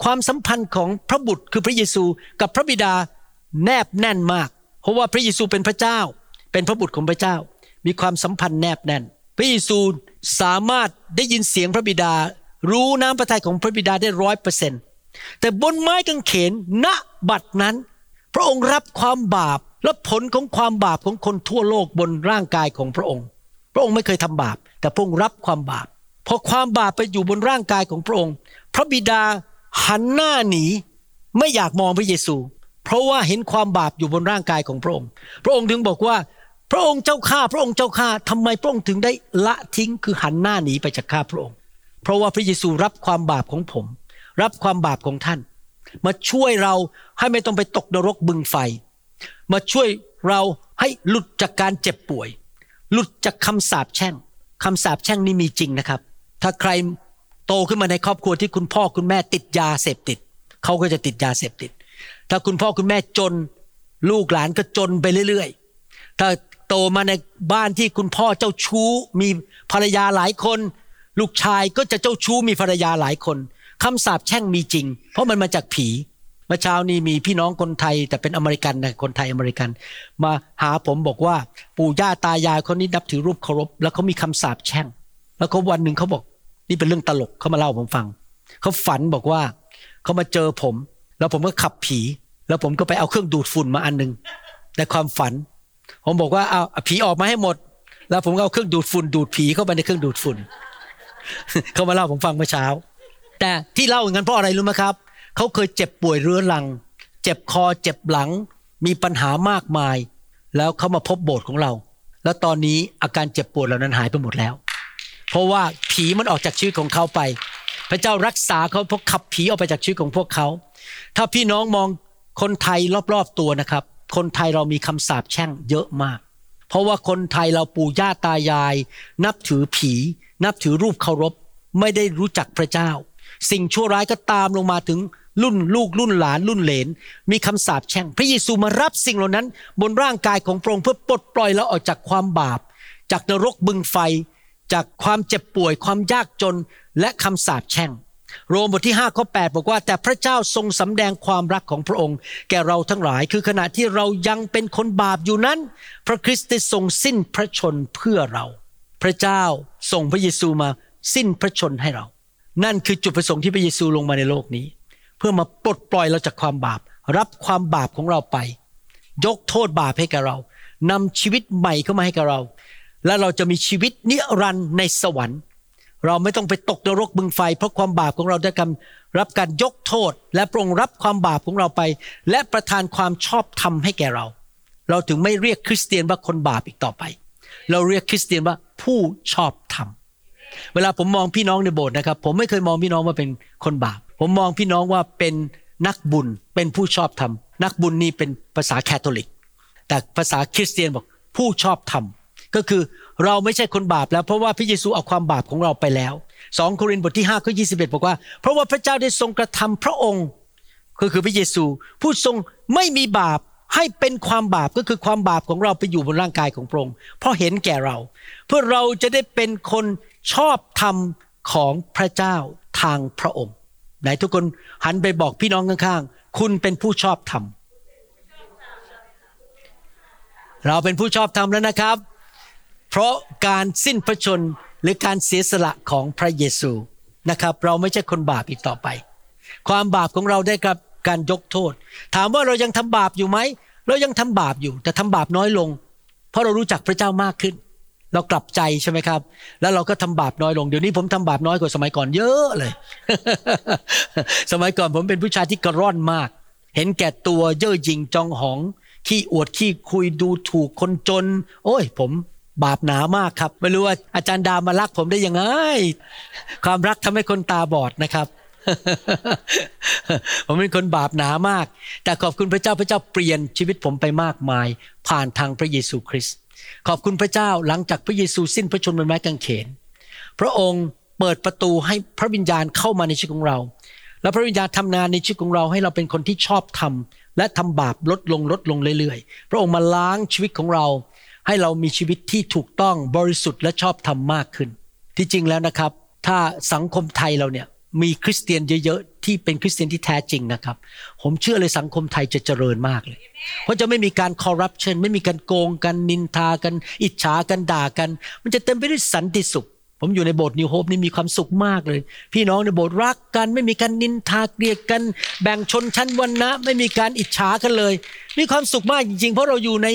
ความสัมพันธ์ของพระบุตรคือพระเยซูกับพระบิดาแนบแน่นมาก เพราะว่าพระเยซูเป็นพระเจ้า เป็นพระบุตรของพระเจ้า มีความสัมพันธ์แนบแน่น พระเยซูสามารถได้ยินเสียงพระบิดา รู้น้ำพระทัยของพระบิดาได้ร้อยเปอร์เซ็นต์แต่บนไม้กางเขนณบัดนั้น พระองค์รับความบาปและผลของความบาปของคนทั่วโลกบนร่างกายของพระองค์ พระองค์ไม่เคยทำบาป แต่พระองค์รับความบาป พอความบาปไปอยู่บนร่างกายของพระองค์ พระบิดาหันหน้าหนีไม่อยากมองพระเยซู เพราะว่าเห็นความบาปอยู่บนร่างกายของพระองค์ พระองค์ถึงบอกว่า พระองค์เจ้าข้าพระองค์เจ้าข้าทำไมพระองค์ถึงได้ละทิ้งคือหันหน้าหนีไปจากข้าพระองค์ เพราะว่าพระเยซูรับความบาปของผม รับความบาปของท่าน มาช่วยเราให้ไม่ต้องไปตกนรกบึงไฟ มาช่วยเราให้หลุดจากการเจ็บป่วย หลุดจากคำสาปแช่งคำสาปแช่งนี่มีจริงนะครับ ถ้าใครโตขึ้นมาในครอบครัวที่คุณพ่อคุณแม่ติดยาเสพติด เขาก็จะติดยาเสพติด ถ้าคุณพ่อคุณแม่จนลูกหลานก็จนไปเรื่อยๆ ถ้าโตมาในบ้านที่คุณพ่อเจ้าชู้มีภรรยาหลายคน ลูกชายก็จะเจ้าชู้มีภรรยาหลายคนคำสาปแช่งมีจริง เพราะมันมาจากผีเมื่อเช้านี้มีพี่น้องคนไทย แต่เป็นอเมริกันนะคนไทยอเมริกัน มาหาผมบอกว่า ปู่ย่าตายายคนนี้นับถือรูปเคารพ แล้วเขามีคำสาปแช่ง แล้วเขาวันหนึ่งเขาบอก นี่เป็นเรื่องตลกเขามาเล่าผมฟัง เขาฝันบอกว่าเขามาเจอผม แล้วผมก็ขับผี แล้วผมก็ไปเอาเครื่องดูดฝุ่นมาอันหนึงในความฝัน ผมบอกว่าเอาเอาผีออกมาให้หมด แล้วผมก็เอาเครื่องดูดฝุ่นดูดผีเข้าไปในเครื่องดูดฝุ่นเขามาเล่าผมฟังเมื่อเช้า แต่ที่เล่าอย่างนั้นเพราะอะไรรู้ไหมครับเขาเคยเจ็บป่วยเรื้อรัง เจ็บคอเจ็บหลัง มีปัญหามากมาย แล้วเขามาพบโบสถ์ของเรา แล้วตอนนี้อาการเจ็บปวดเหล่านั้นหายไปหมดแล้ว เพราะว่าผีมันออกจากชีวิตของเขาไป พระเจ้ารักษาเขาเพราะขับผีออกไปจากชีวิตของพวกเขา ถ้าพี่น้องมองคนไทยรอบๆตัวนะครับ คนไทยเรามีคำสาปแช่งเยอะมาก เพราะว่าคนไทยเราปู่ย่าตายาย นับถือผี นับถือรูปเคารพ ไม่ได้รู้จักพระเจ้า สิ่งชั่วร้ายก็ตามลงมาถึงรุ่นลูกรุ่นหลานรุ่นเหลน มีคำสาปแช่ง พระเยซูมารับสิ่งเหล่านั้น บนร่างกายของพระองค์เพื่อปลดปล่อยเราออกจากความบาป จากนรกบึงไฟ จากความเจ็บป่วยความยากจนและคำสาปแช่ง โรมบทที่5ข้อ8บอกว่า แต่พระเจ้าทรงสำแดงความรักของพระองค์ แก่เราทั้งหลาย คือขณะที่เรายังเป็นคนบาปอยู่นั้น พระคริสต์ได้ทรงสิ้นพระชนเพื่อเรา พระเจ้าส่งพระเยซูมาสิ้นพระชนให้เรา นั่นคือจุดประสงค์ที่พระเยซูลงมาในโลกนี้ เพื่อมาปลดปล่อยเราจากความบาป รับความบาปของเราไป ยกโทษบาปให้กับเรานำชีวิตใหม่เข้ามาให้กับเรา และเราจะมีชีวิตนิรันดร์ในสวรรค์ เราไม่ต้องไปตกนรกบึงไฟ เพราะความบาปของเราได้การรับการยกโทษ และปรงรับความบาปของเราไป และประทานความชอบธรรมให้แก่เรา เราถึงไม่เรียกคริสเตียนว่าคนบาปอีกต่อไป เราเรียกคริสเตียนว่าผู้ชอบธรรมเวลาผมมองพี่น้องในโบสถ์นะครับ ผมไม่เคยมองพี่น้องว่าเป็นคนบาป ผมมองพี่น้องว่าเป็นนักบุญเป็นผู้ชอบธรรม นักบุญนี่เป็นภาษาแคทอลิก แต่ภาษาคริสเตียนบอกผู้ชอบธรรม ก็คือเราไม่ใช่คนบาปแล้ว เพราะว่าพระเยซูเอาความบาปของเราไปแล้ว2โครินธ์บทที่5ข้อ21 บอกว่า เพราะว่าพระเจ้าได้ทรงกระทำพระองค์ ก็คือพระเยซู ผู้ทรงไม่มีบาปให้เป็นความบาปก็คือความบาปของเราไปอยู่บนร่างกายของพระองค์เพราะเห็นแก่เรา เพื่อเราจะได้เป็นคนชอบธรรมของพระเจ้าทางพระองค์ไหนทุกคนหันไปบอกพี่น้องข้างๆคุณเป็นผู้ชอบธรรมเราเป็นผู้ชอบธรรมแล้วนะครับ เพราะการสิ้นพระชนหรือการเสียสละของพระเยซูนะครับ เราไม่ใช่คนบาปอีกต่อไป ความบาปของเราได้รับการยกโทษ ถามว่าเรายังทำบาปอยู่ไหมเรายังทำบาปอยู่ แต่ทำบาปน้อยลง เพราะเรารู้จักพระเจ้ามากขึ้น เรากลับใจใช่ไหมครับ แล้วเราก็ทำบาปน้อยลง เดี๋ยวนี้ผมทำบาปน้อยกว่าสมัยก่อนเยอะเลย สมัยก่อนผมเป็นผู้ชายที่กระร่อนมาก เห็นแก่ตัวเย่อหยิ่งจองหองขี้อวดขี้คุยดูถูกคนจน โอ้ย ผม บาปหนามากครับ ไม่รู้ว่าอาจารย์ดามารักผมได้ยังไง ความรักทำให้คนตาบอดนะครับ ผมเป็นคนบาปหนามาก แต่ขอบคุณพระเจ้าพระเจ้าเปลี่ยนชีวิตผมไปมากมาย ผ่านทางพระเยซูคริสต์ขอบคุณพระเจ้าหลังจากพระเยซูสิ้นพระชนม์บนไม้กางเขน พระองค์เปิดประตูให้พระวิญญาณเข้ามาในชีวิตของเรา แล้วพระวิญญาณทำงานในชีวิตของเราให้เราเป็นคนที่ชอบทำและทำบาปลดลงลดลงเรื่อยๆ พระองค์มาล้างชีวิตของเรา ให้เรามีชีวิตที่ถูกต้องบริสุทธิ์และชอบธรรมมากขึ้น ที่จริงแล้วนะครับ ถ้าสังคมไทยเราเนี่ยมีคริสเตียนเยอะๆที่เป็นคริสเตียนที่แท้จริงนะครับ ผมเชื่อเลยสังคมไทยจะเจริญมากเลย เพราะจะไม่มีการคอร์รัปชันไม่มีการโกงกันนินทากัน อิจฉากันด่ากัน มันจะเต็มไปด้วยสันติสุข ผมอยู่ในโบสถ์นิวโฮปนี่มีความสุขมากเลย พี่น้องในโบสถ์รักกัน ไม่มีการนินทาเกลียดกัน แบ่งชนชั้นวรรณะ ไม่มีการอิจฉากันเลย มีความสุขมากจริงๆ เพราะเราอยู่ใน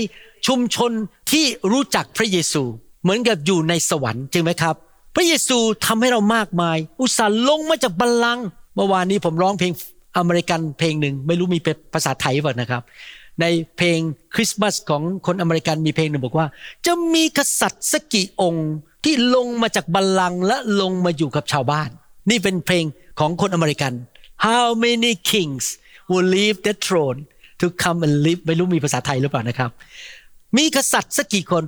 ชุมชนที่รู้จักพระเยซู เหมือนกับอยู่ในสวรรค์จริงไหมครับ พระเยซูทำให้เรามากมาย อุตส่าห์ลงมาจากบัลลังก์เมื่อวานนี้ผมร้องเพลงอเมริกันเพลงหนึ่งไม่รู้มีภาษาไทยเปล่านะครับ ในเพลงคริสต์มาสของคนอเมริกันมีเพลงหนึ่งบอกว่า จะมีกษัตริย์สักกี่องค์ที่ลงมาจากบัลลังก์และลงมาอยู่กับชาวบ้าน นี่เป็นเพลงของคนอเมริกัน How many kings will leave the throne to come and live ไม่รู้มีภาษาไทยหรือเปล่านะครับ มีกษัตริย์สักกี่คน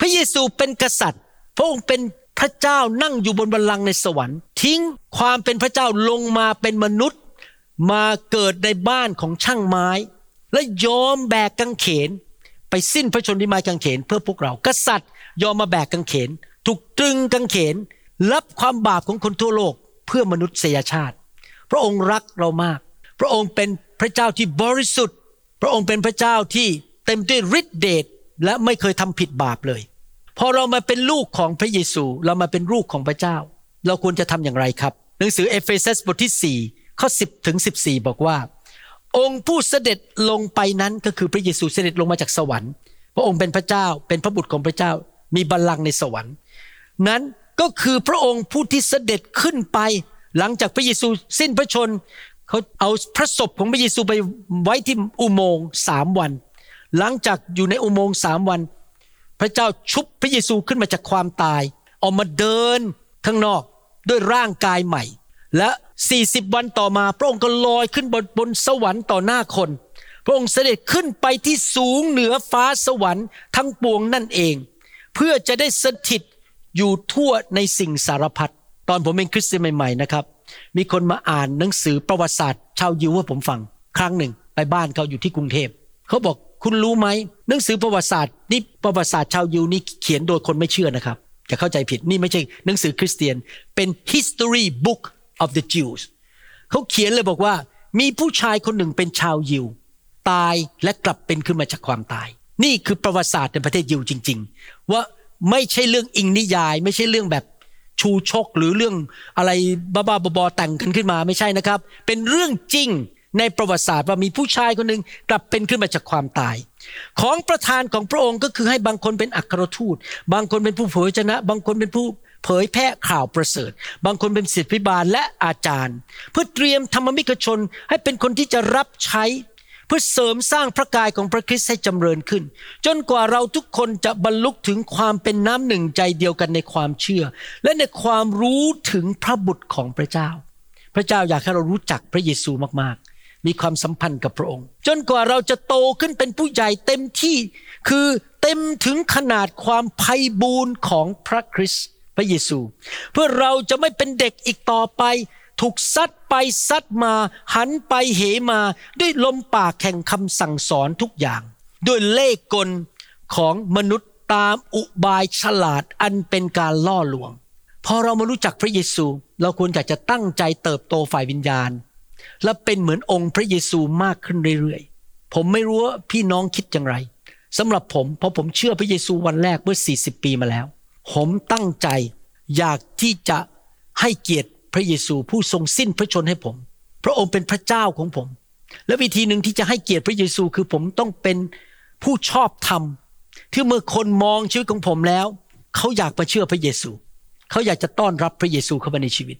พระเยซูเป็นกษัตริย์ พระองค์เป็นพระเจ้านั่งอยู่บนบัลลังก์ในสวรรค์ ทิ้งความเป็นพระเจ้าลงมาเป็นมนุษย์ มาเกิดในบ้านของช่างไม้ และยอมแบกกางเขน ไปสิ้นพระชนม์ที่ไม้กางเขน เพื่อพวกเรากษัตริย์ยอมมาแบกกางเขน ถูกตรึงกางเขน รับความบาปของคนทั่วโลกเพื่อมนุษยชาติ พระองค์รักเรามาก พระองค์เป็นพระเจ้าที่บริสุทธิ์ พระองค์เป็นพระเจ้าที่เต็มด้วยฤทธิเดช และไม่เคยทำผิดบาปเลย พอเรามาเป็นลูกของพระเยซู เรามาเป็นลูกของพระเจ้า เราควรจะทำอย่างไรครับ หนังสือเอเฟซัสบทที่ 4 ข้อ 10 ถึง 14 บอกว่า องค์ผู้เสด็จลงไปนั้นก็คือพระเยซูเสด็จลงมาจากสวรรค์ พระองค์เป็นพระเจ้าเป็นพระบุตรของพระเจ้า มีบัลลังก์ในสวรรค์ นั้นก็คือพระองค์ผู้ที่เสด็จขึ้นไป หลังจากพระเยซูสิ้นพระชนเขาเอาพระศพของพระเยซูไปไว้ที่อุโมงค์สามวัน หลังจากอยู่ในอุโมงค์สามวัน พระเจ้าชุบพระเยซูขึ้นมาจากความตาย ออกมาเดินข้างนอกด้วยร่างกายใหม่ และ 40 วันต่อมาพระองค์ก็ลอยขึ้นบนบนสวรรค์ต่อหน้าคน พระองค์เสด็จขึ้นไปที่สูงเหนือฟ้าสวรรค์ทั้งปวงนั่นเอง เพื่อจะได้สถิตอยู่ทั่วในสิ่งสารพัดตอนผมเป็นคริสเตียนใหม่ๆนะครับ มีคนมาอ่านหนังสือประวัติศาสตร์ ชาวยิวให้ผมฟัง ครั้งหนึ่งไปบ้านเขาอยู่ที่กรุงเทพเขาบอก คุณรู้ไหมหนังสือประวัติศาสตร์นี่ประวัติศาสตร์ชาวยิวนี่เขียนโดยคนไม่เชื่อนะครับอย่าเข้าใจผิดนี่ไม่ใช่หนังสือคริสเตียนเป็น history book of the Jews เขาเขียนเลยบอกว่า มีผู้ชายคนหนึ่งเป็นชาวยิว ตายและกลับเป็นขึ้นมาจากความตาย นี่คือประวัติศาสตร์ในประเทศยิวจริง ๆ ว่าไม่ใช่เรื่องอิงนิยาย ไม่ใช่เรื่องแบบชูชกหรือเรื่องอะไรบ้าๆบอๆแต่งกันขึ้นมาไม่ใช่นะครับ เป็นเรื่องจริง ในประวัติศาสตร์ว่ามีผู้ชายคนหนึ่งกลับเป็นขึ้นมาจากความตาย ของประธานของพระองค์ก็คือให้บางคนเป็นอัครทูต บางคนเป็นผู้เผยชนะ บางคนเป็นผู้เผยแพร่ข่าวประเสริฐ บางคนเป็นศิษย์พิบาลและอาจารย์ เพื่อเตรียมธรรมมิกชนให้เป็นคนที่จะรับใช้ เพื่อเสริมสร้างพระกายของพระคริสต์ให้จำเริญขึ้น จนกว่าเราทุกคนจะบรรลุถึงความเป็นน้ำหนึ่งใจเดียวกันในความเชื่อ และในความรู้ถึงพระบุตรของพระเจ้า พระเจ้าอยากให้เรารู้จักพระเยซูมากๆ มีความสัมพันธ์กับพระองค์ จนกว่าเราจะโตขึ้นเป็นผู้ใหญ่เต็มที่คือเต็มถึงขนาดความไพ่บูรณ์ของพระคริสต์พระเยซู เพื่อเราจะไม่เป็นเด็กอีกต่อไป ถูกซัดไปซัดมา หันไปเหมาด้วยลมปากแข่งคำสั่งสอนทุกอย่าง ด้วยเล่กลของมนุษย์ตามอุบายฉลาดอันเป็นการล่อลวง พอเรามารู้จักพระเยซู เราควรอยากจะตั้งใจเติบโตฝ่ายวิญญาณ และเป็นเหมือนองค์พระเยซูมากขึ้นเรื่อยๆ ผมไม่รู้ว่าพี่น้องคิดอย่างไรสำหรับผมเพราะผมเชื่อพระเยซูวันแรกเมื่อ 40 ปีมาแล้ว ผมตั้งใจอยากที่จะให้เกียรติพระเยซูผู้ทรงสิ้นพระชนให้ผม พระองค์เป็นพระเจ้าของผม และวิธีหนึ่งที่จะให้เกียรติพระเยซูคือผมต้องเป็นผู้ชอบธรรมที่เมื่อคนมองชีวิตของผมแล้ว เขาอยากมาเชื่อพระเยซู เขาอยากจะต้อนรับพระเยซูเข้ามาในชีวิต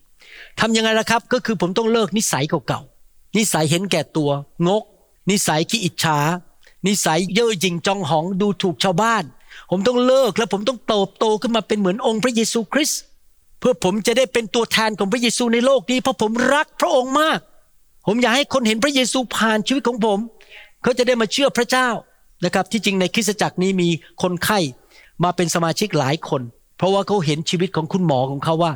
ทำยังไงล่ะครับ ก็คือผมต้องเลิกนิสัยเก่าๆ นิสัยเห็นแก่ตัว งก นิสัยขี้อิจฉา นิสัยเย่อหยิ่งจองหองดูถูกชาวบ้าน ผมต้องเลิกและผมต้องเติบโตขึ้นมาเป็นเหมือนองค์พระเยซูคริสต์เพื่อผมจะได้เป็นตัวแทนของพระเยซูในโลกนี้ เพราะผมรักพระองค์มาก ผมอยากให้คนเห็นพระเยซูผ่านชีวิตของผม เขาจะได้มาเชื่อพระเจ้านะครับ ที่จริงในคริสตจักรนี้มีคนไข้มาเป็นสมาชิกหลายคน เพราะว่าเขาเห็นชีวิตของคุณหมอของเขาว่า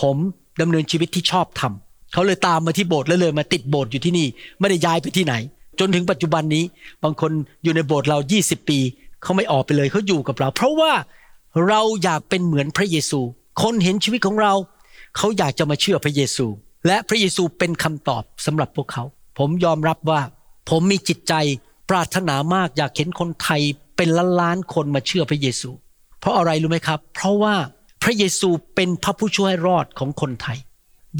ผม ดำเนินชีวิตที่ชอบทำเขาเลยตามมาที่โบสถ์แล้วเลยมาติดโบสถ์อยู่ที่นี่ ไม่ได้ย้ายไปที่ไหน จนถึงปัจจุบันนี้ บางคนอยู่ในโบสถ์เรา 20 ปีเขาไม่ออกไปเลยเขาอยู่กับเรา เพราะว่าเราอยากเป็นเหมือนพระเยซู คนเห็นชีวิตของเรา เขาอยากจะมาเชื่อพระเยซู และพระเยซูเป็นคำตอบสำหรับพวกเขา ผมยอมรับว่า ผมมีจิตใจปรารถนามากอยากเห็นคนไทยเป็นล้านล้านๆคนมาเชื่อพระเยซู เพราะอะไรรู้ไหมครับ เพราะว่า พระเยซูเป็นพระผู้ช่วยรอดของคนไทย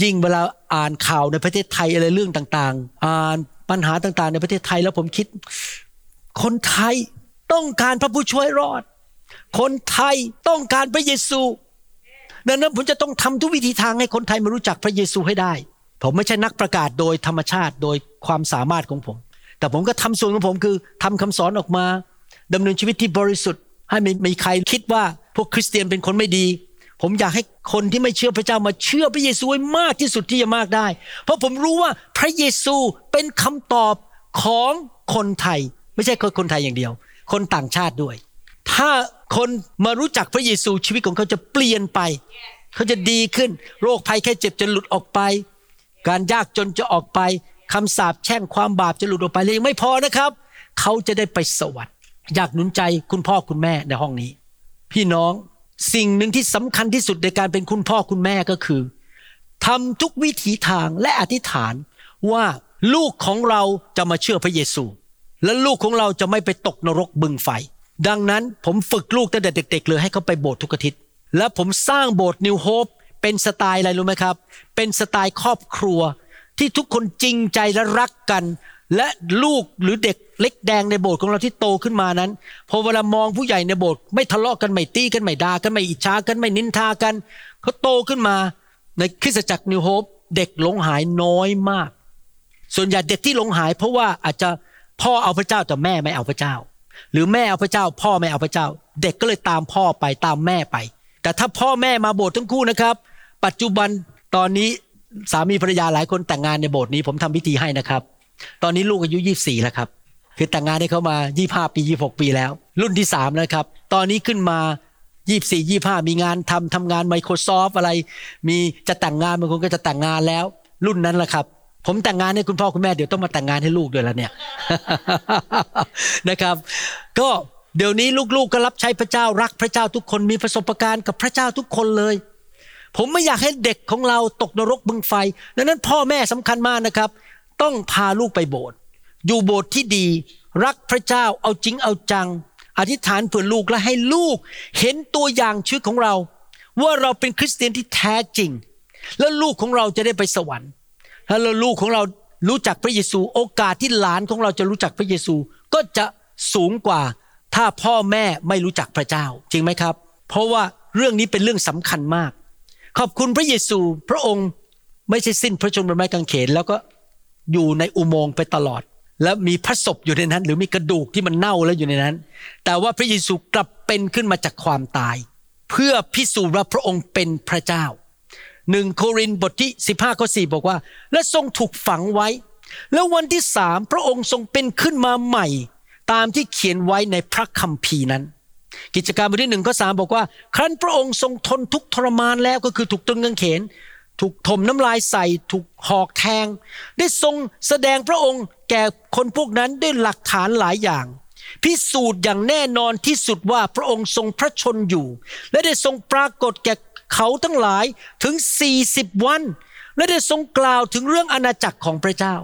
ยิ่งเวลาอ่านข่าวในประเทศไทยอะไรเรื่องต่างๆ อ่านปัญหาต่างๆ ในประเทศไทยแล้วผมคิด คนไทยต้องการพระผู้ช่วยรอด คนไทยต้องการพระเยซูดังนั้นผมจะต้องทำทุกวิธีทางให้คนไทยมารู้จักพระเยซูให้ได้ ผมไม่ใช่นักประกาศโดยธรรมชาติโดยความสามารถของผม แต่ผมก็ทำส่วนของผมคือทำคำสอนออกมาดำเนินชีวิตที่บริสุทธิ์ ให้ไม่มีใครคิดว่าพวกคริสเตียนเป็นคนไม่ดี ผมอยากให้คนที่ไม่เชื่อพระเจ้ามาเชื่อพระเยซูให้มากที่สุดที่จะมากได้ เพราะผมรู้ว่าพระเยซูเป็นคำตอบของคนไทย ไม่ใช่คนไทยอย่างเดียว คนต่างชาติด้วย ถ้าคนมารู้จักพระเยซูชีวิตของเขาจะเปลี่ยนไป เขาจะดีขึ้น โรคภัยแค่เจ็บจะหลุดออกไป การยากจนจะออกไปคำสาปแช่งความบาปจะหลุดออกไปเลยยังไม่พอนะครับ เขาจะได้ไปสวรรค์อยากหนุนใจคุณพ่อคุณแม่ในห้องนี้ พี่น้อง สิ่งหนึ่งที่สำคัญที่สุดในการเป็นคุณพ่อคุณแม่ก็คือทำทุกวิถีทางและอธิษฐานว่าลูกของเราจะมาเชื่อพระเยซู และลูกของเราจะไม่ไปตกนรกบึงไฟ ดังนั้นผมฝึกลูกตั้งแต่เด็ก ๆ เลยให้เขาไปโบสถ์ทุกอาทิตย์ และผมสร้างโบสถ์นิวโฮปเป็นสไตล์อะไรรู้ไหมครับ เป็นสไตล์ครอบครัวที่ทุกคนจริงใจและรักกัน และลูกหรือเด็กเล็กแดงในโบสถ์ของเราที่โตขึ้นมานั้น พอเวลามองผู้ใหญ่ในโบสถ์ไม่ทะเลาะกันไม่ตีกันไม่ด่ากันไม่อิจฉากันไม่นินทากันเขาโตขึ้นมาในคริสตจักรนิวโฮปเด็กหลงหายน้อยมาก ส่วนใหญ่เด็กที่หลงหาย เพราะว่าอาจจะพ่อเอาพระเจ้าแต่แม่ไม่เอาพระเจ้า หรือแม่เอาพระเจ้า พ่อไม่เอาพระเจ้า เด็กก็เลยตามพ่อไปตามแม่ไป แต่ถ้าพ่อแม่มาโบสถ์ทั้งคู่นะครับ ปัจจุบันตอนนี้สามีภรรยาหลายคนแต่งงานในโบสถ์นี้ผมทำพิธีให้นะครับ ตอนนี้ลูกอายุยี่สี่แล้วครับ คือแต่งงานให้เขามายี่ห้าปียี่หกปีแล้ว รุ่นที่สามแล้วครับ ตอนนี้ขึ้นมายี่สี่ยี่ห้ามีงานทำทำงาน Microsoft อะไร มีจะแต่งงานบางคนก็จะแต่งงานแล้ว รุ่นนั้นแหละครับ ผมแต่งงานให้คุณพ่อคุณแม่เดี๋ยวต้องมาแต่งงานให้ลูกด้วยแล้วเนี่ยนะครับ ก็เดี๋ยวนี้ลูกๆก็รับใช้พระเจ้ารักพระเจ้าทุกคนมีประสบการณ์กับพระเจ้าทุกคนเลย ผมไม่อยากให้เด็กของเราตกนรกบึงไฟ ดังนั้นพ่อแม่สำคัญมากนะครับ ต้องพาลูกไปโบสถ์อยู่โบสถ์ที่ดีรักพระเจ้าเอาจริงเอาจัง อธิษฐานเผื่อลูกและให้ลูกเห็นตัวอย่างชีวิตของเรา ว่าเราเป็นคริสเตียนที่แท้จริง แล้วลูกของเราจะได้ไปสวรรค์ถ้าเราลูกของเรารู้จักพระเยซู โอกาสที่หลานของเราจะรู้จักพระเยซู ก็จะสูงกว่าถ้าพ่อแม่ไม่รู้จักพระเจ้า จริงไหมครับ เพราะว่าเรื่องนี้เป็นเรื่องสำคัญมาก ขอบคุณพระเยซูพระองค์ไม่ใช่สิ้นพระชนม์บนไม้กางเขนแล้วก็ อยู่ในอุโมงค์ไปตลอด แล้วมีพระศพอยู่ในนั้น หรือมีกระดูกที่มันเน่าแล้วอยู่ในนั้น แต่ว่าพระเยซูกลับเป็นขึ้นมาจากความตาย เพื่อพิสูจน์ว่าพระองค์เป็นพระเจ้าหนึ่งโครินธ์บทที่ 15ข้อ4บอกว่า และทรงถูกฝังไว้ แล้ววันที่สามพระองค์ทรงเป็นขึ้นมาใหม่ ตามที่เขียนไว้ในพระคัมภีร์นั้น กิจการบทที่หนึ่งข้อสามบอกว่า ครั้นพระองค์ทรงทนทุกทรมานแล้วก็คือถูกตรึงกางเขน ถูกถมน้ำลายใส่ถูกหอกแทง ได้ทรงแสดงพระองค์แก่คนพวกนั้นด้วยหลักฐานหลายอย่าง พิสูจน์อย่างแน่นอนที่สุดว่าพระองค์ทรงพระชนอยู่ และได้ทรงปรากฏแก่เขาทั้งหลายถึง 40 วัน และได้ทรงกล่าวถึงเรื่องอาณาจักรของพระเจ้า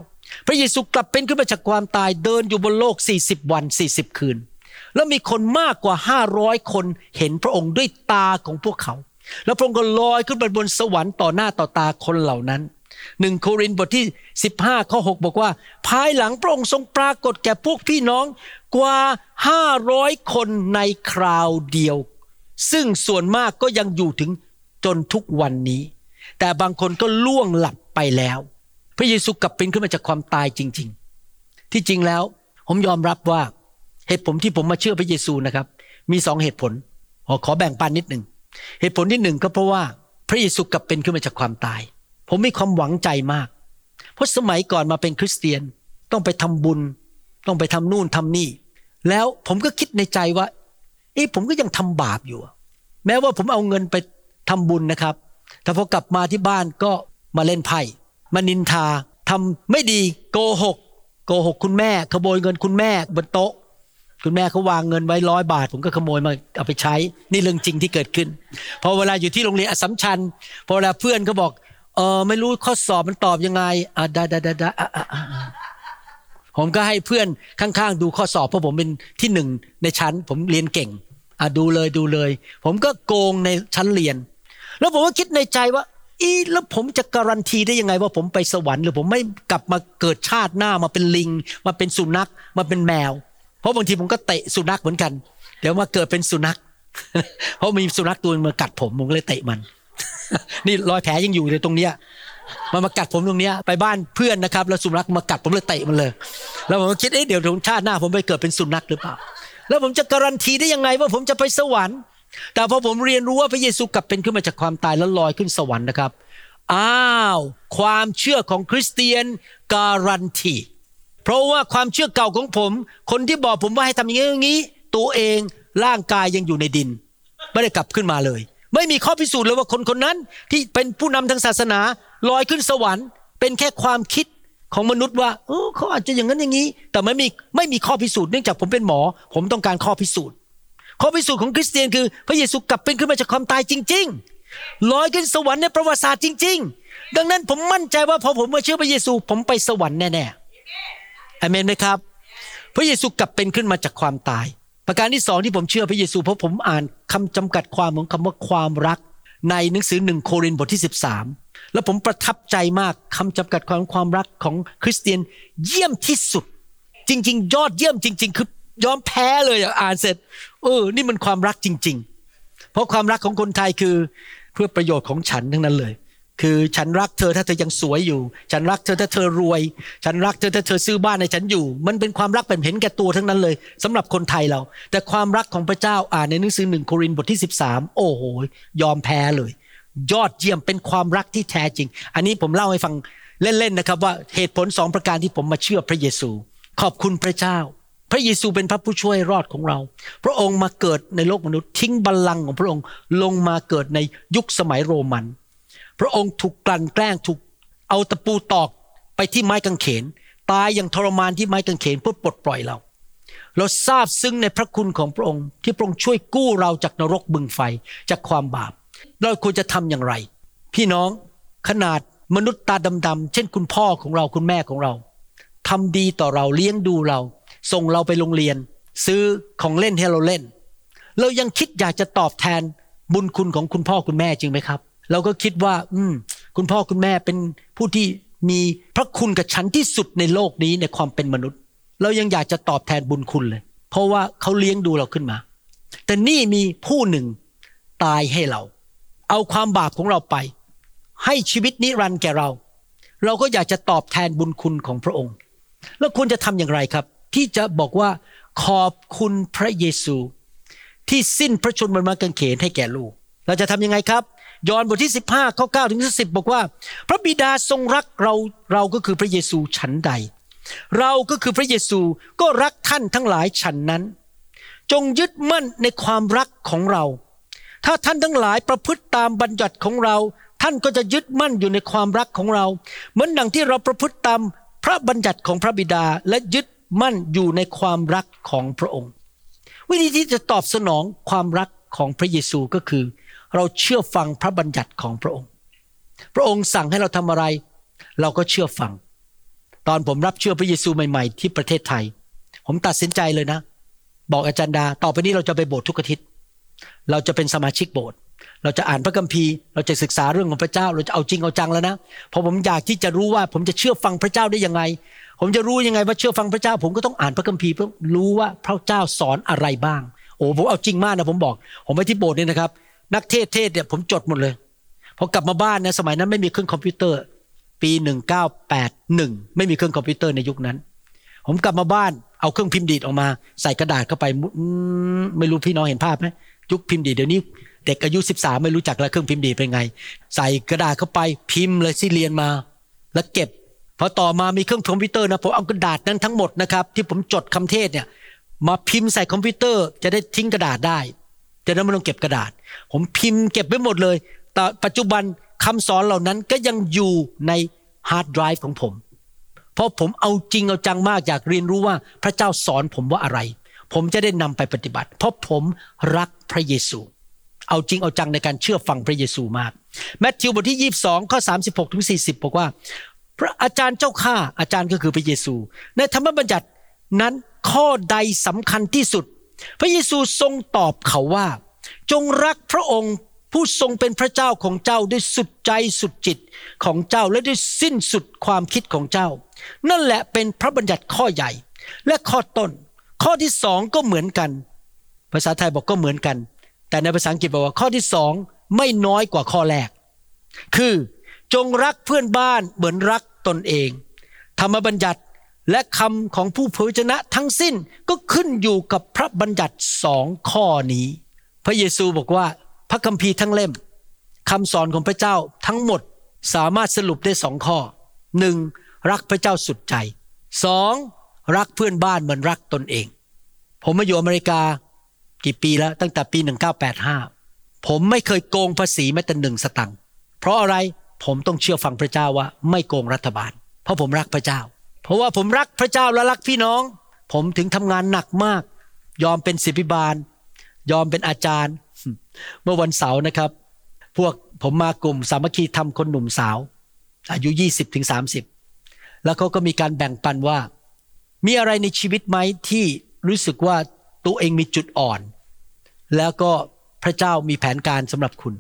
พระเยซูกลับเป็นขึ้นมาจากความตายเดินอยู่บนโลก 40 วัน 40 คืน แล้วมีคนมากกว่า 500 คนเห็นพระองค์ด้วยตาของพวกเขา แล้วพระองค์ก็ลอยขึ้นไปบนสวรรค์ต่อหน้าต่อตาคนเหล่านั้นหนึ่งโครินธ์บทที่ 15ข้อ6บอกว่า ภายหลังพระองค์ทรงปรากฏแก่พวกพี่น้องกว่า 500 คนในคราวเดียว ซึ่งส่วนมากก็ยังอยู่ถึงจนทุกวันนี้ แต่บางคนก็ล่วงหลับไปแล้ว พระเยซูกลับเป็นขึ้นมาจากความตายจริง ๆ ที่จริงแล้วผมยอมรับว่าเหตุผลที่ผมมาเชื่อพระเยซูนะครับ มีสองเหตุผลขอขอแบ่งปันนิดหนึ่ง เหตุผลที่หนึ่งก็เพราะว่าพระเยซูกลับเป็นขึ้นมาจากความตาย ผมมีความหวังใจมาก เพราะสมัยก่อนมาเป็นคริสเตียนต้องไปทำบุญ ต้องไปทำนู่นทำนี่ แล้วผมก็คิดในใจว่าเอ๊ะผมก็ยังทำบาปอยู่ แม้ว่าผมเอาเงินไปทำบุญนะครับ แต่พอกลับมาที่บ้านก็มาเล่นไพ่มานินทาทำไม่ดีโกหกโกหกคุณแม่ ขโมยเงินคุณแม่บนโต๊ะ คุณแม่เขาวางเงินไว้ร้อยบาท ผมก็ขโมยมาเอาไปใช้ นี่เรื่องจริงที่เกิดขึ้น พอเวลาอยู่ที่โรงเรียนอสัมชัญพอเวลาเพื่อนเขาบอกเออไม่รู้ข้อสอบมันตอบยังไงอะได้ได้ได้ได้ผมก็ให้เพื่อนข้างๆ ดูข้อสอบเพราะผมเป็นที่หนึ่งในชั้น ผมเรียนเก่งอะดูเลยดูเลย ผมก็โกงในชั้นเรียน แล้วผมก็คิดในใจว่า อีแล้วผมจะการันตีได้ยังไงว่าผมไปสวรรค์หรือผมไม่กลับมาเกิดชาติหน้ามาเป็นลิง มาเป็นสุนัขมาเป็นแมว เพราะบางทีผมก็เตะสุนัขเหมือนกัน เดี๋ยวมาเกิดเป็นสุนัข เพราะมีสุนัขตัวนึงมากัดผมผมเลยเตะมัน นี่รอยแผลยังอยู่ในตรงเนี้ยมันมากัดผมตรงเนี้ยไปบ้านเพื่อนนะครับ แล้วสุนัขมากัดผมเลยเตะมันเลย แล้วผมก็คิดเอ๊ะเดี๋ยวชาติหน้า ผมไปเกิดเป็นสุนัขหรือเปล่า แล้วผมจะการันตีได้ยังไงว่าผมจะไปสวรรค์ แต่พอผมเรียนรู้ว่าพระเยซูกลับเป็นขึ้นมาจากความตายแล้วลอยขึ้นสวรรค์นะครับ อ้าว ความเชื่อของคริสเตียนการันตี เพราะว่าความเชื่อเก่าของผม คนที่บอกผมว่าให้ทำอย่างนี้อย่างนี้ ตัวเองร่างกายยังอยู่ในดิน ไม่ได้กลับขึ้นมาเลย ไม่มีข้อพิสูจน์เลยว่าคนคนนั้นที่เป็นผู้นำทางศาสนาลอยขึ้นสวรรค์ เป็นแค่ความคิดของมนุษย์ว่าเออเขาอาจจะอย่างนั้นอย่างนี้ แต่ไม่มีไม่มีข้อพิสูจน์เนื่องจากผมเป็นหมอ ผมต้องการข้อพิสูจน์ ข้อพิสูจน์ของคริสเตียนคือ พระเยซูกลับเป็นขึ้นมาจากความตายจริง ๆ ลอยขึ้นสวรรค์ในประวัติศาสตร์จริง ๆ ดังนั้นผมมั่นใจว่าพอผมมาเชื่อพระเยซู ผมไปสวรรค์แน่ๆ อเมนไหมครับ พระเยซูกลับเป็นขึ้นมาจากความตาย ประการที่สองที่ผมเชื่อพระเยซูเพราะผมอ่านคำจำกัดความของคำว่าความรัก ในหนังสือหนึ่งโครินธ์บทที่ 13 แล้วผมประทับใจมากคำจำกัดความความรักของคริสเตียนเยี่ยมที่สุด จริง ๆ ยอดเยี่ยมจริง ๆ คือยอมแพ้เลยอะอ่านเสร็จเออนี่มันความรักจริง ๆ เพราะความรักของคนไทยคือเพื่อประโยชน์ของฉันทั้งนั้นเลย คือฉันรักเธอถ้าเธอยังสวยอยู่ ฉันรักเธอถ้าเธอรวย ฉันรักเธอถ้าเธอซื้อบ้านให้ฉันอยู่ มันเป็นความรักแบบเห็นแก่ตัวทั้งนั้นเลยสำหรับคนไทยเรา แต่ความรักของพระเจ้าอ่านในหนังสือหนึ่งโครินธ์บทที่ 13 โอ้โห ยอมแพ้เลย ยอดเยี่ยมเป็นความรักที่แท้จริง อันนี้ผมเล่าให้ฟังเล่นๆนะครับว่าเหตุผลสองประการที่ผมมาเชื่อพระเยซู ขอบคุณพระเจ้า พระเยซูเป็นพระผู้ช่วยรอดของเรา พระองค์มาเกิดในโลกมนุษย์ทิ้งบัลลังก์ของพระองค์ลงมาเกิดในยุคสมัยโรมัน พระองค์ถูกกลั่นแกล้งถูกเอาตะปูตอกไปที่ไม้กางเขน ตายอย่างทรมานที่ไม้กางเขนเพื่อปลดปล่อยเรา เราทราบซึ้งในพระคุณของพระองค์ ที่พระองค์ช่วยกู้เราจากนรกบึงไฟจากความบาป เราควรจะทำอย่างไร พี่น้องขนาดมนุษย์ตาดำๆเช่นคุณพ่อของเราคุณแม่ของเราทำดีต่อเราเลี้ยงดูเรา ส่งเราไปโรงเรียน ซื้อของเล่นให้เราเล่น เรายังคิดอยากจะตอบแทนบุญคุณของคุณพ่อคุณแม่จริงไหมครับ เราก็คิดว่า อืม คุณพ่อคุณแม่เป็นผู้ที่มีพระคุณกับฉันที่สุดในโลกนี้ในความเป็นมนุษย์ เรายังอยากจะตอบแทนบุญคุณเลย เพราะว่าเขาเลี้ยงดูเราขึ้นมา แต่นี่มีผู้หนึ่งตายให้เรา เอาความบาปของเราไป ให้ชีวิตนิรันดร์แก่เรา เราก็อยากจะตอบแทนบุญคุณของพระองค์ แล้วควรจะทำอย่างไรครับ ที่จะบอกว่าขอบคุณพระเยซู ที่สิ้นพระชนม์บนไม้กางเขนให้แก่ลูก เราจะทำยังไงครับ ยอห์นบทที่ 15ข้อ9ถึง10 บอกว่า พระบิดาทรงรักเราเราก็คือพระเยซูฉันใด เราก็คือพระเยซูก็รักท่านทั้งหลายฉันนั้น จงยึดมั่นในความรักของเรา ถ้าท่านทั้งหลายประพฤติตามบัญญัติของเรา ท่านก็จะยึดมั่นอยู่ในความรักของเรา เหมือนดังที่เราประพฤติตามพระบัญญัติของพระบิดาและยึดมั่นอยู่ในความรักของพระองค์ วิธีที่จะตอบสนองความรักของพระเยซูก็คือ เราเชื่อฟังพระบัญญัติของพระองค์ พระองค์สั่งให้เราทำอะไร เราก็เชื่อฟัง ตอนผมรับเชื่อพระเยซูใหม่ ๆ ที่ประเทศไทย ผมตัดสินใจเลยนะ บอกอาจารย์ดา ต่อไปนี้เราจะไปโบสถ์ทุกอาทิตย์ เราจะเป็นสมาชิกโบสถ์เราจะอ่านพระคัมภีร์ เราจะศึกษาเรื่องของพระเจ้า เราจะเอาจริงเอาจังแล้วนะ เพราะผมอยากที่จะรู้ว่าผมจะเชื่อฟังพระเจ้าได้ยังไง ผมจะรู้ยังไงว่าเชื่อฟังพระเจ้า ผมก็ต้องอ่านพระคัมภีร์เพื่อรู้ว่าพระเจ้าสอนอะไรบ้าง โอ้ผมเอาจริงมากนะผมบอก ผมไปที่โบสถ์เนี่ยนะครับ นักเทศน์เทศน์เนี่ยผมจดหมดเลยพอกลับมาบ้านเนี่ยะสมัยนั้นไม่มีเครื่องคอมพิวเตอร์ ปี1981ไม่มีเครื่องคอมพิวเตอร์ในยุคนั้น ผมกลับมาบ้านเอาเครื่องพิมพ์ดีดออกมา ใส่กระดาษเข้าไปไม่รู้พี่น้องเห็นภาพไหมยุคพิมพ์ดีดเดี๋ยวนี้เด็กอายุ13ไม่รู้จักแล้วเครื่องพิมพ์ดีดเป็นไง ใส่กระดาษเข้าไปพิมพ์เลยที่เรียนมาแล้วเก็บพอต่อมามีเครื่องคอมพิวเตอร์นะผมเอากระดาษนั้นทั้งหมดนะครับที่ผมจดคำเทศน์เนี่ยมาพิมพ์ใส่คอมพิวเตอร์จะได้ทิ้งกระดาษได้ จะได้ไม่ต้องเก็บกระดาษ ผมพิมพ์เก็บไว้หมดเลย แต่ปัจจุบันคำสอนเหล่านั้นก็ยังอยู่ในฮาร์ดไดรฟ์ของผม เพราะผมเอาจริงเอาจังมากอยากเรียนรู้ว่าพระเจ้าสอนผมว่าอะไร ผมจะได้นำไปปฏิบัติ เพราะผมรักพระเยซู เอาจริงเอาจังในการเชื่อฟังพระเยซูมากแมทธิวบทที่ 22ข้อ36ถึง40 บอกว่า พระอาจารย์เจ้าข้าอาจารย์ก็คือพระเยซู ในธรรมบัญญัตินั้นข้อใดสำคัญที่สุด พระเยซูทรงตอบเขาว่า จงรักพระองค์ผู้ทรงเป็นพระเจ้าของเจ้าด้วยสุดใจสุดจิตของเจ้าและด้วยสิ้นสุดความคิดของเจ้า นั่นแหละเป็นพระบัญญัติข้อใหญ่ และข้อต้น ข้อที่สองก็เหมือนกัน ภาษาไทยบอกก็เหมือนกัน แต่ในภาษาอังกฤษบอกว่าข้อที่สองไม่น้อยกว่าข้อแรก คือจงรักเพื่อนบ้านเหมือนรักตนเอง ธรรมบัญญัติ และคำของผู้เผยชนะทั้งสิ้นก็ขึ้นอยู่กับพระบัญญัติสองข้อนี้ พระเยซูบอกว่าพระคัมภีร์ทั้งเล่มคำสอนของพระเจ้าทั้งหมดสามารถสรุปได้สองข้อหนึ่งรักพระเจ้าสุดใจสองรักเพื่อนบ้านเหมือนรักตนเอง ผมมาอยู่อเมริกากี่ปีแล้วตั้งแต่ปี 1985 ผมไม่เคยโกงภาษีแม้แต่หนึ่งสตังค์เพราะอะไรผมต้องเชื่อฟังพระเจ้าว่าไม่โกงรัฐบาล เพราะผมรักพระเจ้า เพราะว่าผมรักพระเจ้าและรักพี่น้อง ผมถึงทำงานหนักมาก ยอมเป็นศิบิบาล ยอมเป็นอาจารย์ เมื่อวันเสาร์นะครับ พวกผมมากลุ่มสามัคคีทำคนหนุ่มสาว อายุ 20ถึง30 แล้วเขาก็มีการแบ่งปันว่า มีอะไรในชีวิตไหมที่รู้สึกว่าตัวเองมีจุดอ่อน แล้วก็พระเจ้ามีแผนการสำหรับคุณ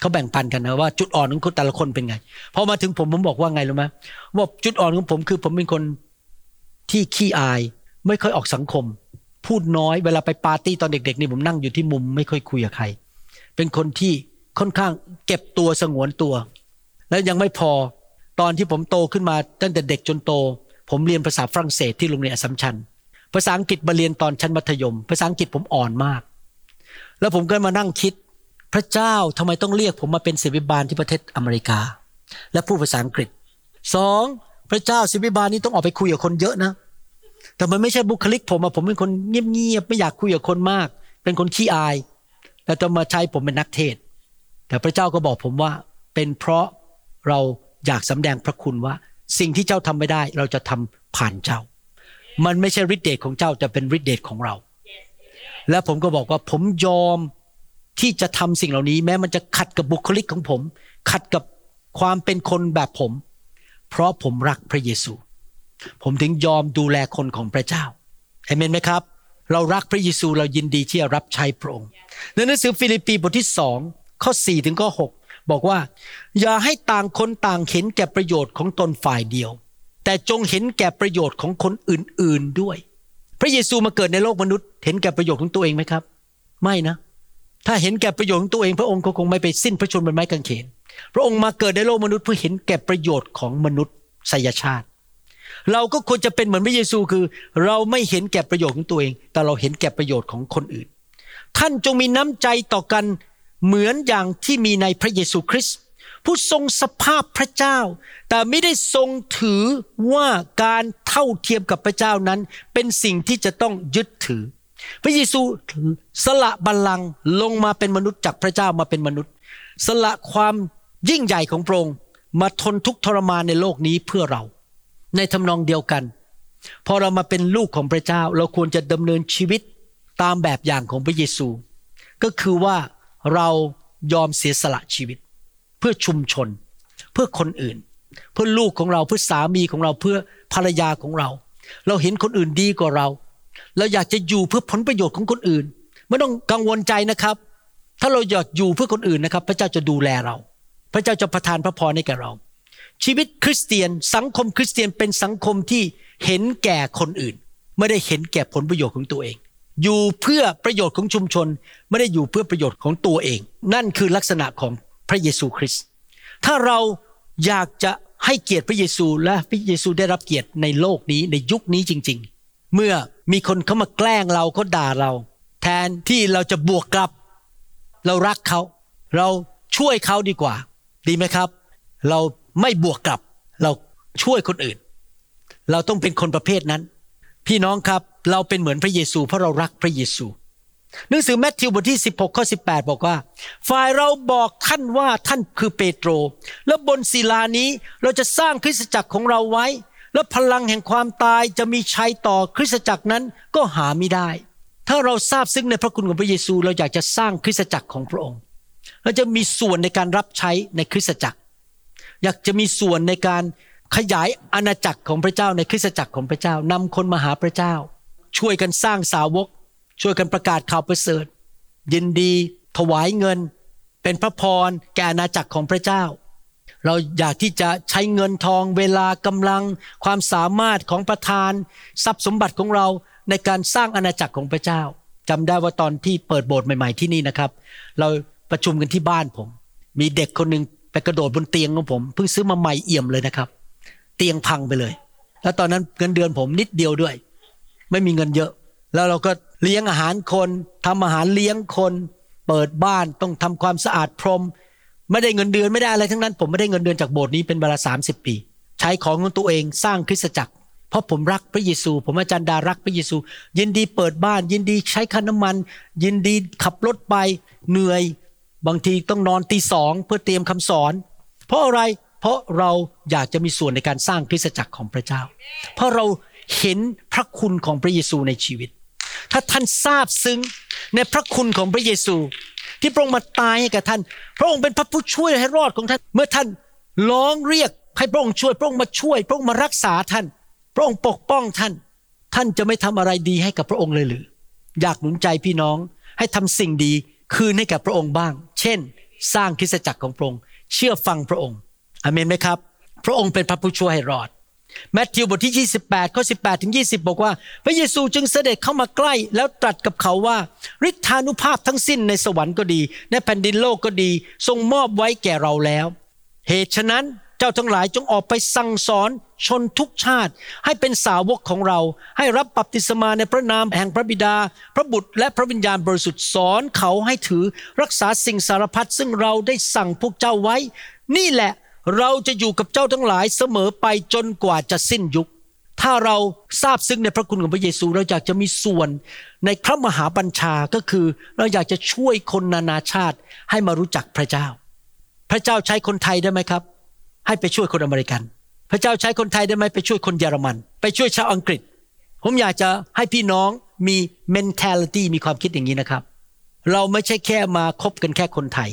เขาแบ่งปันกันนะว่าจุดอ่อนของคนแต่ละคนเป็นไงพอมาถึงผมผมบอกว่าไงรู้ไหมว่าจุดอ่อนของผมคือผมเป็นคนที่ขี้อาย ไม่ค่อยออกสังคม พูดน้อยเวลาไปปาร์ตี้ตอนเด็กๆนี่ผมนั่งอยู่ที่มุม ไม่ค่อยคุยกับใคร เป็นคนที่ค่อนข้างเก็บตัวสงวนตัว แล้วยังไม่พอตอนที่ผมโตขึ้นมาตั้งแต่เด็กจนโต ผมเรียนภาษาฝรั่งเศสที่โรงเรียนอัสสัมชัญภาษาอังกฤษมาเรียนตอนชั้นมัธยม ภาษาอังกฤษผมอ่อนมาก แล้วผมก็มานั่งคิด ระเจ้าทำไมต้องเรียกผมมาเป็นศิบิบาลที่ประเทศอเมริกา และพูดภาษาอังกฤษสองพระเจ้าศิบิบาลนี่ต้องออกไปคุยกับคนเยอะนะ แต่มันไม่ใช่บุคลิกผมอะผมเป็นคนเงียบๆไม่อยากคุยกับคนมาก เป็นคนขี้อายแต่จะมาใช้ผมเป็นนักเทศ แต่พระเจ้าก็บอกผมว่า เป็นเพราะเราอยากสำแดงพระคุณว่า สิ่งที่เจ้าทำไม่ได้ เราจะทำผ่านเจ้า มันไม่ใช่ฤทธิเดชของเจ้าจะเป็นฤทธิเดชของเรา และผมก็บอกว่าผมยอม ที่จะทำสิ่งเหล่านี้แม้มันจะขัดกับบุคลิกของผม ขัดกับความเป็นคนแบบผม เพราะผมรักพระเยซู ผมถึงยอมดูแลคนของพระเจ้าเอเมนไหมครับ เรารักพระเยซูเรายินดีที่จะรับใช้พระองค์ในหนังสือฟิลิปปีบทที่สองข้อ4ถึงข้อ6บอกว่า อย่าให้ต่างคนต่างเห็นแก่ประโยชน์ของตนฝ่ายเดียว แต่จงเห็นแก่ประโยชน์ของคนอื่นๆด้วย พระเยซูมาเกิดในโลกมนุษย์ เห็นแก่ประโยชน์ของตัวเองไหมครับ ไม่นะ ถ้าเห็นแก่ประโยชน์ของตัวเองพระองค์ก็คงไม่ไปสิ้นพระชนม์บนไม้กางเขน พระองค์มาเกิดในโลกมนุษย์เพื่อเห็นแก่ประโยชน์ของมนุษย์สยชาติ เราก็ควรจะเป็นเหมือนพระเยซูคือ เราไม่เห็นแก่ประโยชน์ของตัวเอง แต่เราเห็นแก่ประโยชน์ของคนอื่น ท่านจงมีน้ำใจต่อกันเหมือนอย่างที่มีในพระเยซูคริสต์ผู้ทรงสภาพพระเจ้า แต่ไม่ได้ทรงถือว่าการเท่าเทียมกับพระเจ้านั้น เป็นสิ่งที่จะต้องยึดถือ พระเยซูสละบัลลังก์ลงมาเป็นมนุษย์จากพระเจ้ามาเป็นมนุษย์ สละความยิ่งใหญ่ของพระองค์มาทนทุกทรมานในโลกนี้เพื่อเรา ในทำนองเดียวกัน พอเรามาเป็นลูกของพระเจ้า เราควรจะดำเนินชีวิตตามแบบอย่างของพระเยซู ก็คือว่าเรายอมเสียสละชีวิต เพื่อชุมชน เพื่อคนอื่น เพื่อลูกของเราเพื่อสามีของเราเพื่อภรรยาของเรา เราเห็นคนอื่นดีกว่าเรา เราอยากจะอยู่เพื่อผลประโยชน์ของคนอื่น ไม่ต้องกังวลใจนะครับ ถ้าเราอยากอยู่เพื่อคนอื่นนะครับ พระเจ้าจะดูแลเรา พระเจ้าจะประทานพระพรให้แก่เรา ชีวิตคริสเตียนสังคมคริสเตียนเป็นสังคมที่เห็นแก่คนอื่น ไม่ได้เห็นแก่ผลประโยชน์ของตัวเอง อยู่เพื่อประโยชน์ของชุมชน ไม่ได้อยู่เพื่อประโยชน์ของตัวเอง นั่นคือลักษณะของพระเยซูคริสต์ถ้าเราอยากจะให้เกียรติพระเยซูและพระเยซูได้รับเกียรติในโลกนี้ในยุคนี้จริง ๆ เมื่อ มีคนเขามาแกล้งเราเขาด่าเรา แทนที่เราจะบวกกลับ เรารักเขา เราช่วยเขาดีกว่า ดีไหมครับ เราไม่บวกกลับ เราช่วยคนอื่น เราต้องเป็นคนประเภทนั้น พี่น้องครับเราเป็นเหมือนพระเยซู เพราะเรารักพระเยซูหนังสือแมทธิวบทที่ 16ข้อ18 บอกว่า ฝ่ายเราบอกท่านว่าท่านคือเปโตร และบนศิลานี้เราจะสร้างคริสตจักรของเราไว้ และพลังแห่งความตายจะมีชัยต่อคริสตจักรนั้นก็หาไม่ได้ ถ้าเราทราบซึ้งในพระคุณของพระเยซูเราอยากจะสร้างคริสตจักรของพระองค์ เราจะมีส่วนในการรับใช้ในคริสตจักร อยากจะมีส่วนในการขยายอาณาจักรของพระเจ้าในคริสตจักรของพระเจ้านำคนมาหาพระเจ้า ช่วยกันสร้างสาวก ช่วยกันประกาศข่าวประเสริฐยินดี ถวายเงิน เป็นพระพรแก่อาณาจักรของพระเจ้า เราอยากที่จะใช้เงินทองเวลากำลัง ความสามารถของประธาน ทรัพย์สมบัติของเราในการสร้างอาณาจักรของพระเจ้าจำได้ว่าตอนที่เปิดโบสถ์ใหม่ๆที่นี่นะครับ เราประชุมกันที่บ้านผม มีเด็กคนหนึ่งไปกระโดดบนเตียงของผมเพิ่งซื้อมาใหม่เอี่ยมเลยนะครับ เตียงพังไปเลย แล้วตอนนั้นเงินเดือนผมนิดเดียวด้วย ไม่มีเงินเยอะ แล้วเราก็เลี้ยงอาหารคนทำอาหารเลี้ยงคน เปิดบ้านต้องทำความสะอาดพรม ไม่ได้เงินเดือนไม่ได้อะไรทั้งนั้น ผมไม่ได้เงินเดือนจากโบสถ์นี้เป็นเวลาสาสิปี ใช้ของของตัวเองสร้างคริสตจักร เพราะผมรักพระเยซู ผมอาจารย์ดารักพระเยซู ยินดีเปิดบ้าน ยินดีใช้ค่าน้ำมัน ยินดีขับรถไปเหนื่อย บางทีต้องนอนตีสองเพื่อเตรียมคำสอน เพราะอะไรเพราะเราอยากจะมีส่วนในการสร้างคริสตจักรของพระเจ้า เพราะเราเห็นพระคุณของพระเยซูในชีวิต ถ้าท่านทราบซึ้งในพระคุณของพระเยซู ที่พระองค์มาตายให้กับท่าน พระองค์เป็นพระผู้ช่วยให้รอดของท่าน เมื่อท่านร้องเรียกให้พระองค์ช่วย พระองค์มาช่วย พระองค์มารักษาท่าน พระองค์ปกป้องท่าน ท่านจะไม่ทำอะไรดีให้กับพระองค์เลยหรือ อยากหนุนใจพี่น้องให้ทำสิ่งดีคืนให้กับพระองค์บ้าง เช่น สร้างคริสตจักรของพระองค์ เชื่อฟังพระองค์อเมนไหมครับ พระองค์เป็นพระผู้ช่วยให้รอด แมทธิวบทที่ 28 ข้อ 18 ถึง 20 บอกว่า พระเยซูจึงเสด็จเข้ามาใกล้ แล้วตรัสกับเขาว่าฤทธานุภาพทั้งสิ้นในสวรรค์ก็ดี ในแผ่นดินโลกก็ดี ทรงมอบไว้แก่เราแล้ว เหตุฉะนั้นเจ้าทั้งหลายจงออกไปสั่งสอนชนทุกชาติ ให้เป็นสาวกของเรา ให้รับบัพติศมาในพระนามแห่งพระบิดา พระบุตรและพระวิญญาณบริสุทธิ์สอนเขาให้ถือรักษาสิ่งสารพัดซึ่งเราได้สั่งพวกเจ้าไว้ นี่แหละ เราจะอยู่กับเจ้าทั้งหลายเสมอไปจนกว่าจะสิ้นยุค ถ้าเราทราบซึ้งในพระคุณของพระเยซู เราอยากจะมีส่วนในพระมหาบัญชาก็คือ เราอยากจะช่วยคนนานาชาติให้มารู้จักพระเจ้า พระเจ้าใช้คนไทยได้ไหมครับ ให้ไปช่วยคนอเมริกัน พระเจ้าใช้คนไทยได้ไหมไปช่วยคนเยอรมัน ไปช่วยชาวอังกฤษ ผมอยากจะให้พี่น้องมี mentality มีความคิดอย่างนี้นะครับ เราไม่ใช่แค่มาคบกันแค่คนไทย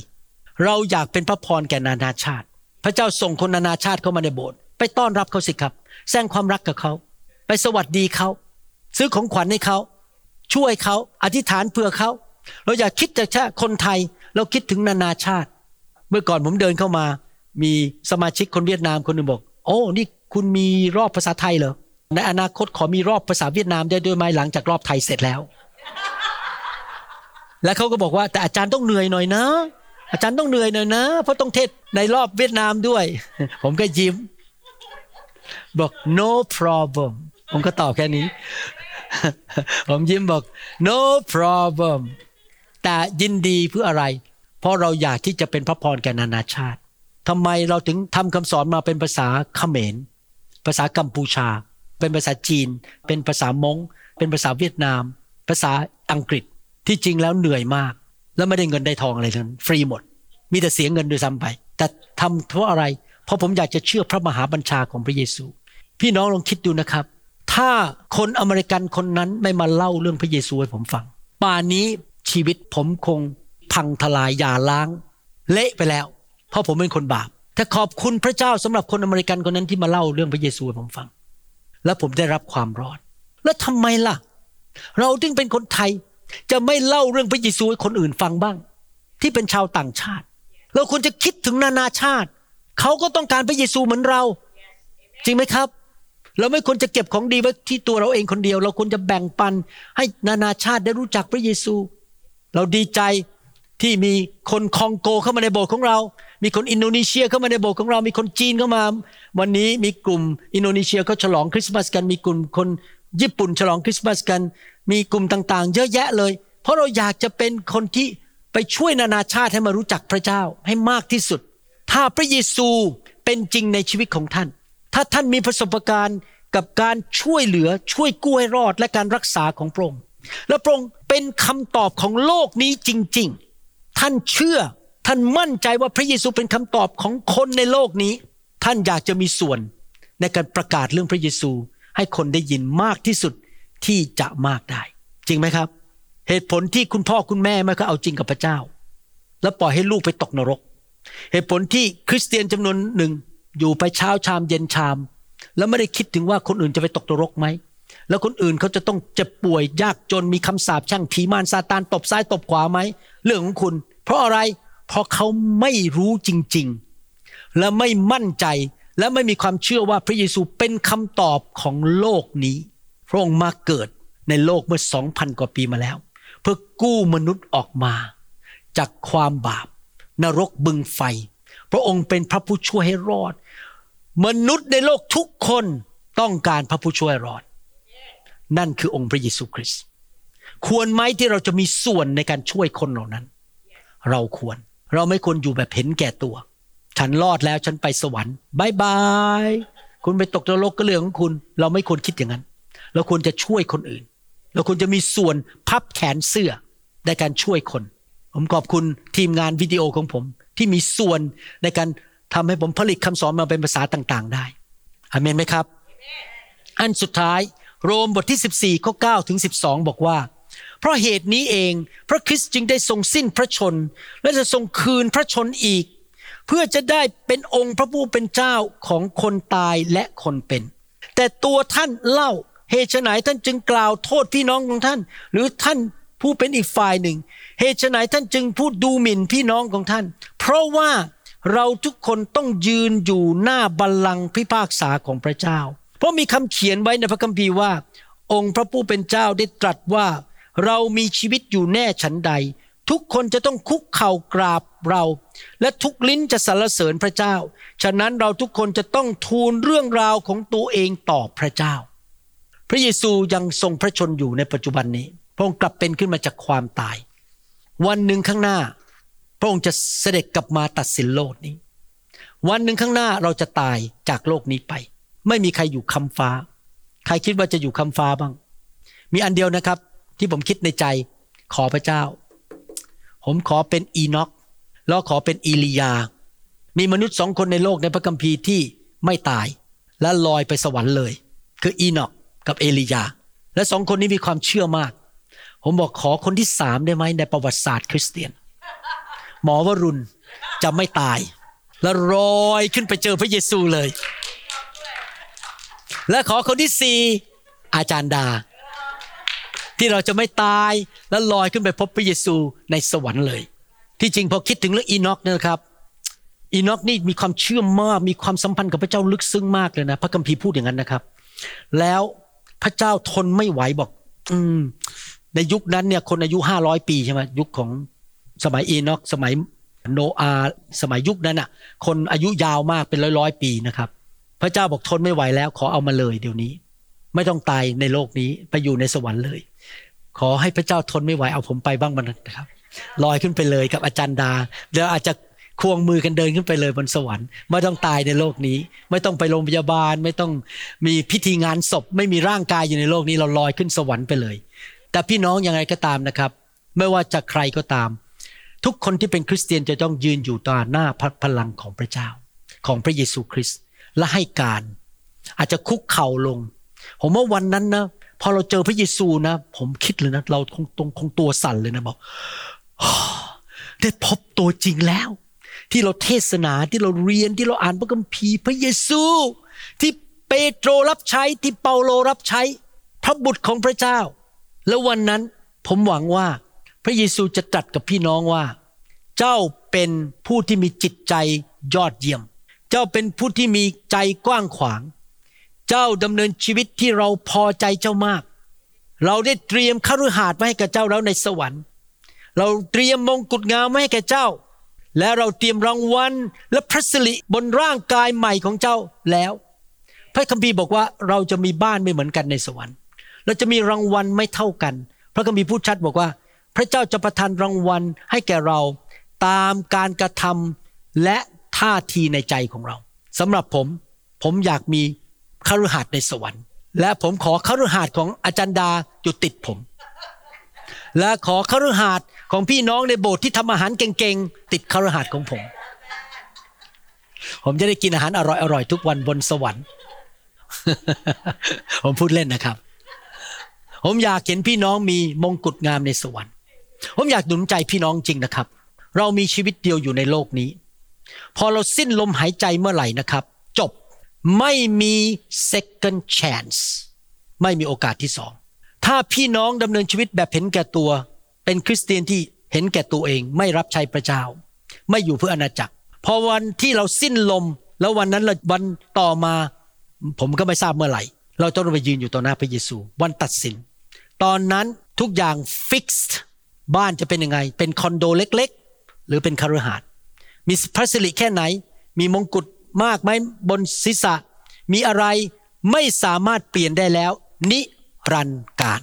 เราอยากเป็นพระพรแก่นานาชาติ พระเจ้าส่งคนนานาชาติเข้ามาในโบสถ์ไปต้อนรับเขาสิครับแสดงความรักกับเขา ไปสวัสดีเขา ซื้อของขวัญให้เขา ช่วยเขาอธิษฐานเพื่อเขา เราอย่าคิดแต่แค่คนไทย เราคิดถึงนานาชาติ เมื่อก่อนผมเดินเข้ามา มีสมาชิกคนเวียดนามคนหนึ่งบอก โอ้นี่คุณมีรอบภาษาไทยเหรอในอนาคตขอมีรอบภาษาเวียดนามได้ด้วยไหมหลังจากรอบไทยเสร็จแล้ว แล้วเขาก็บอกว่าแต่อาจารย์ต้องเหนื่อยหน่อยนะ อาจารย์ต้องเหนื่อยหน่อยนะ เพราะต้องเทศในรอบเวียดนามด้วย ผมก็ยิ้ม บอก no problem ผมก็ตอบแค่นี้ ผมยิ้มบอก no problem แต่ยินดีเพื่ออะไร เพราะเราอยากที่จะเป็นพระพรแก่นานาชาติทำไมเราถึงทำคำสอนมาเป็นภาษาเขมร ภาษากัมพูชา เป็นภาษาจีน เป็นภาษามงเป็นภาษาเวียดนาม ภาษาอังกฤษที่จริงแล้วเหนื่อยมาก แล้วไม่ได้เงินได้ทองอะไรทั้งฟรีหมด มีแต่เสียเงินด้วยซ้ำไป แต่ทำเพราะอะไร เพราะผมอยากจะเชื่อพระมหาบัญชาของพระเยซู พี่น้องลองคิดดูนะครับ ถ้าคนอเมริกันคนนั้นไม่มาเล่าเรื่องพระเยซูให้ผมฟัง ป่านนี้ชีวิตผมคงพังทลายยาล้าง เละไปแล้ว เพราะผมเป็นคนบาปแต่ขอบคุณพระเจ้าสำหรับคนอเมริกันคนนั้นที่มาเล่าเรื่องพระเยซูให้ผมฟัง และผมได้รับความรอด แล้วทำไมล่ะ เราถึงเป็นคนไทย จะไม่เล่าเรื่องพระเยซูให้คนอื่นฟังบ้าง ที่เป็นชาวต่างชาติ เราควรจะคิดถึงนานาชาติ เขาก็ต้องการพระเยซูเหมือนเรา จริงไหมครับ เราไม่ควรจะเก็บของดีไว้ที่ตัวเราเองคนเดียว เราควรจะแบ่งปันให้นานาชาติได้รู้จักพระเยซู เราดีใจที่มีคนคองโกเข้ามาในโบสถ์ของเรา มีคนอินโดนีเซียเข้ามาในโบสถ์ของเรา มีคนจีนเข้ามา วันนี้มีกลุ่มอินโดนีเซียเขาฉลองคริสต์มาสกัน มีกลุ่มคนญี่ปุ่นฉลองคริสต์มาสกัน มีกลุ่มต่างๆ เยอะแยะเลย เพราะเราอยากจะเป็นคนที่ไปช่วยนานาชาติให้มารู้จักพระเจ้าให้มากที่สุด ถ้าพระเยซูเป็นจริงในชีวิตของท่าน ถ้าท่านมีประสบการณ์กับการช่วยเหลือช่วยกู้ให้รอดและการรักษาของพระองค์และพระองค์เป็นคำตอบของโลกนี้จริง ๆ ท่านเชื่อท่านมั่นใจว่าพระเยซูเป็นคำตอบของคนในโลกนี้ ท่านอยากจะมีส่วนในการประกาศเรื่องพระเยซูให้คนได้ยินมากที่สุด ที่จะมากได้ จริงไหมครับ เหตุผลที่คุณพ่อคุณแม่ไม่ก็เอาจริงกับพระเจ้า แล้วปล่อยให้ลูกไปตกนรก เหตุผลที่คริสเตียนจำนวนหนึ่งอยู่ไปเช้าชามเย็นชาม แล้วไม่ได้คิดถึงว่าคนอื่นจะไปตกนรกไหมแล้วคนอื่นเขาจะต้องเจ็บป่วยยากจนมีคำสาปแช่งผีมารซาตานตบซ้ายตบขวาไหมเรื่องของคุณ เพราะอะไรเพราะเขาไม่รู้จริง ๆ และไม่มั่นใจและไม่มีความเชื่อว่าพระเยซูเป็นคำตอบของโลกนี้ ระองค์มาเกิดในโลกเมื่อสองพันกว่าปีมาแล้ว เพื่อกู้มนุษย์ออกมา จากความบาป นรกบึงไฟ พระองค์เป็นพระผู้ช่วยให้รอด มนุษย์ในโลกทุกคนต้องการพระผู้ช่วยรอด นั่นคือองค์พระเยซูคริสต์ควรไหมที่เราจะมีส่วนในการช่วยคนเหล่านั้น เราควรเราไม่ควรอยู่แบบเห็นแก่ตัว ฉันรอดแล้วฉันไปสวรรค์บายบาย คุณไปตกนรกก็เรื่องของคุณ เราไม่ควรคิดอย่างนั้น เราควรจะช่วยคนอื่น เราควรจะมีส่วนพับแขนเสื้อในการช่วยคน ผมขอบคุณทีมงานวิดีโอของผม ที่มีส่วนในการทำให้ผมผลิตคำสอนมาเป็นภาษาต่างๆ ได้อเมนไหมครับ อันสุดท้ายโรมบทที่ 14ข้อ9ถึง12 บอกว่า เพราะเหตุนี้เองพระคริสต์จึงได้ทรงสิ้นพระชน และจะทรงคืนพระชนอีก เพื่อจะได้เป็นองค์พระผู้เป็นเจ้าของคนตายและคนเป็น แต่ตัวท่านเล่า เหตุไฉนท่านจึงกล่าวโทษพี่น้องของท่าน หรือท่านผู้เป็นอีกฝ่ายหนึ่ง เหตุไฉนท่านจึงพูดดูหมิ่นพี่น้องของท่าน เพราะว่าเราทุกคนต้องยืนอยู่หน้าบัลลังก์พิพากษาของพระเจ้า เพราะมีคำเขียนไว้ในพระคัมภีร์ว่า องค์พระผู้เป็นเจ้าได้ตรัสว่า เรามีชีวิตอยู่แน่ฉันใด ทุกคนจะต้องคุกเข่ากราบเรา และทุกลิ้นจะสรรเสริญพระเจ้า ฉะนั้นเราทุกคนจะต้องทูลเรื่องราวของตัวเองต่อพระเจ้า ระเยซูยังทรงพระชนอยู่ในปัจจุบันนี้ พระองค์กลับเป็นขึ้นมาจากความตาย วันหนึ่งข้างหน้า พระองค์จะเสด็จกลับมาตัดสินโลกนี้ วันหนึ่งข้างหน้าเราจะตายจากโลกนี้ไป ไม่มีใครอยู่คำฟ้า ใครคิดว่าจะอยู่คำฟ้าบ้าง มีอันเดียวนะครับ ที่ผมคิดในใจขอพระเจ้า ผมขอเป็นอีน็อกแล้วขอเป็นอีลียา มีมนุษย์สองคนในโลกในพระคัมภีร์ที่ไม่ตายและลอยไปสวรรค์เลย คืออีน็อก กับเอลียา และสองคนนี้มีความเชื่อมาก ผมบอกขอคนที่สามได้ไหมในประวัติศาสตร์คริสเตียน หมอวรุณจะไม่ตาย แล้วลอยขึ้นไปเจอพระเยซูเลย และขอคนที่สี่อาจารย์ดา ที่เราจะไม่ตายแล้วลอยขึ้นไปพบพระเยซูในสวรรค์เลย ที่จริงพอคิดถึงเรื่องอีนอกเนี่ยนะครับอีนอกนี่มีความเชื่อมากมีความสัมพันธ์กับพระเจ้าลึกซึ้งมากเลยนะ พระคัมภีร์พูดอย่างนั้นนะครับ แล้ว พระเจ้าทนไม่ไหวบอก อืม ในยุคนั้นเนี่ย คนอายุห้าร้อยปีใช่ไหมยุคของสมัยอีนอกสมัยโนอาสมัยยุคนั้นอะ คนอายุยาวมากเป็นร้อยร้อยปีนะครับ พระเจ้าบอกทนไม่ไหวแล้ว ขอเอามาเลยเดี๋ยวนี้ ไม่ต้องตายในโลกนี้ไปอยู่ในสวรรค์เลย ขอให้พระเจ้าทนไม่ไหวเอาผมไปบ้างมันนะครับลอยขึ้นไปเลยกับอาจารย์ดาเดี๋ยวอาจจะ ควงมือกันเดินขึ้นไปเลยบนสวรรค์ ไม่ต้องตายในโลกนี้ ไม่ต้องไปโรงพยาบาล ไม่ต้องมีพิธีงานศพ ไม่มีร่างกายอยู่ในโลกนี้เราลอยขึ้นสวรรค์ไปเลย แต่พี่น้องยังไงก็ตามนะครับ ไม่ว่าจะใครก็ตาม ทุกคนที่เป็นคริสเตียนจะต้องยืนอยู่ต่อหน้าพระพลังของพระเจ้า ของพระเยซูคริสต์และให้การ อาจจะคุกเข่าลง ผมว่าวันนั้นนะพอเราเจอพระเยซูนะ ผมคิดเลยนะ เราคงตรงคงตัวสั่นเลยนะบอกได้พบตัวจริงแล้ว ที่เราเทศนาที่เราเรียนที่เราอ่านพระคัมภีร์พระเยซู ที่เปโตรรับใช้ที่เปาโลรับใช้ พระบุตรของพระเจ้า แล้ววันนั้นผมหวังว่าพระเยซูจะตรัสกับพี่น้องว่า เจ้าเป็นผู้ที่มีจิตใจยอดเยี่ยม เจ้าเป็นผู้ที่มีใจกว้างขวาง เจ้าดำเนินชีวิตที่เราพอใจเจ้ามาก เราได้เตรียมคฤหาสน์ไว้ให้กับเจ้าแล้วในสวรรค์ เราเตรียมมงกุฎงามไว้ให้แก่เจ้า และเราเตรียมรางวัลและพระสิริบนร่างกายใหม่ของเจ้าแล้ว พระคัมภีร์บอกว่าเราจะมีบ้านไม่เหมือนกันในสวรรค์ เราจะมีรางวัลไม่เท่ากัน พระคัมภีร์พูดชัดบอกว่า พระเจ้าจะประทานรางวัลให้แก่เราตามการกระทำและท่าทีในใจของเราสำหรับผม ผมอยากมีคฤหาสน์ในสวรรค์ และผมขอคฤหาสน์ของอาจารย์ดาอยู่ติดผม และขอคฤหาสน์ ของพี่น้องในโบสถ์ที่ทำอาหารเก่งๆ ติดคฤหาสน์ของผม ผมจะได้กินอาหารอร่อยๆ ทุกวันบนสวรรค์ ผมพูดเล่นนะครับ ผมอยากเห็นพี่น้องมีมงกุฎงามในสวรรค์ ผมอยากหนุนใจพี่น้องจริงนะครับ เรามีชีวิตเดียวอยู่ในโลกนี้ พอเราสิ้นลมหายใจเมื่อไหร่นะครับ จบไม่มี second chance ไม่มีโอกาสที่สอง ถ้าพี่น้องดำเนินชีวิตแบบเห็นแก่ตัว เป็นคริสเตียนที่เห็นแก่ตัวเองไม่รับใช้พระเจ้า ไม่อยู่เพื่ออาณาจักร พอวันที่เราสิ้นลม แล้ววันนั้นวันต่อมา ผมก็ไม่ทราบเมื่อไหร่ เราต้องไปยืนอยู่ต่อหน้าพระเยซู วันตัดสิน ตอนนั้นทุกอย่างฟิกซ์บ้านจะเป็นยังไง เป็นคอนโดเล็กๆ หรือเป็นคฤหาสมีพระสิริแค่ไหน มีมงกุฎมากไหมบนศีรษะ มีอะไรไม่สามารถเปลี่ยนได้แล้ว นิรันดร์การ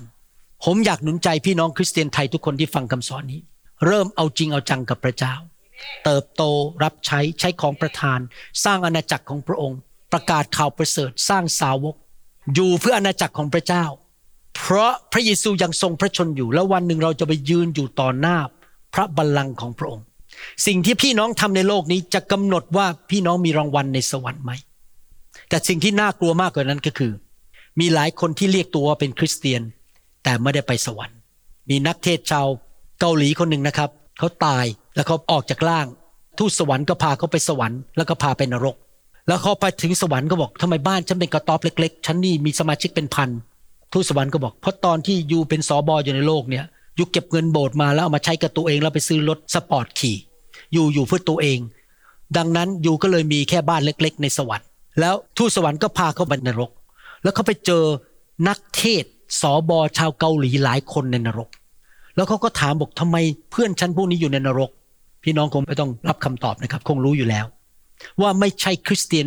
ผมอยากหนุนใจพี่น้องคริสเตียนไทยทุกคนที่ฟังคำสอนนี้ เริ่มเอาจริงเอาจังกับพระเจ้า เติบโตรับใช้ใช้ของประทาน สร้างอาณาจักรของพระองค์ ประกาศข่าวประเสริฐสร้างสาวก อยู่เพื่ออาณาจักรของพระเจ้า เพราะพระเยซูยังทรงพระชนอยู่ แล้ววันหนึ่งเราจะไปยืนอยู่ต่อหน้าพระบัลลังก์ของพระองค์ สิ่งที่พี่น้องทำในโลกนี้จะกำหนดว่าพี่น้องมีรางวัลในสวรรค์ไหมแต่สิ่งที่น่ากลัวมากกว่านั้นก็คือ มีหลายคนที่เรียกตัวว่าเป็นคริสเตียน แต่ไม่ได้ไปสวรรค์ มีนักเทศน์ชาวเกาหลีคนหนึ่งนะครับเขาตายแล้วเขาออกจากร่าง ทูตสวรรค์ก็พาเขาไปสวรรค์แล้วก็พาไปนรก แล้วเขาไปถึงสวรรค์ก็บอกทำไมบ้านฉันเป็นกระต๊อบเล็กๆฉันนี่มีสมาชิกเป็นพันทูตสวรรค์ก็บอกเพราะตอนที่ you เป็นศบ.อยู่ในโลกเนี่ย you เก็บเงินโบสถ์มาแล้วเอามาใช้กับตัวเองแล้วไปซื้อรถสปอร์ตขี่ you อยู่เพื่อตัวเอง ดังนั้น you ก็เลยมีแค่บ้านเล็ก ๆ ในสวรรค์แล้วทูตสวรรค์ก็พาเขาไปนรก แล้วเขาไปเจอนักเทศ สอบอชาวเกาหลีหลายคนในนรก แล้วเขาก็ถามบอกทำไมเพื่อนฉันพวกนี้อยู่ในนรก พี่น้องคงไม่ต้องรับคำตอบนะครับ คงรู้อยู่แล้ว ว่าไม่ใช่คริสเตียน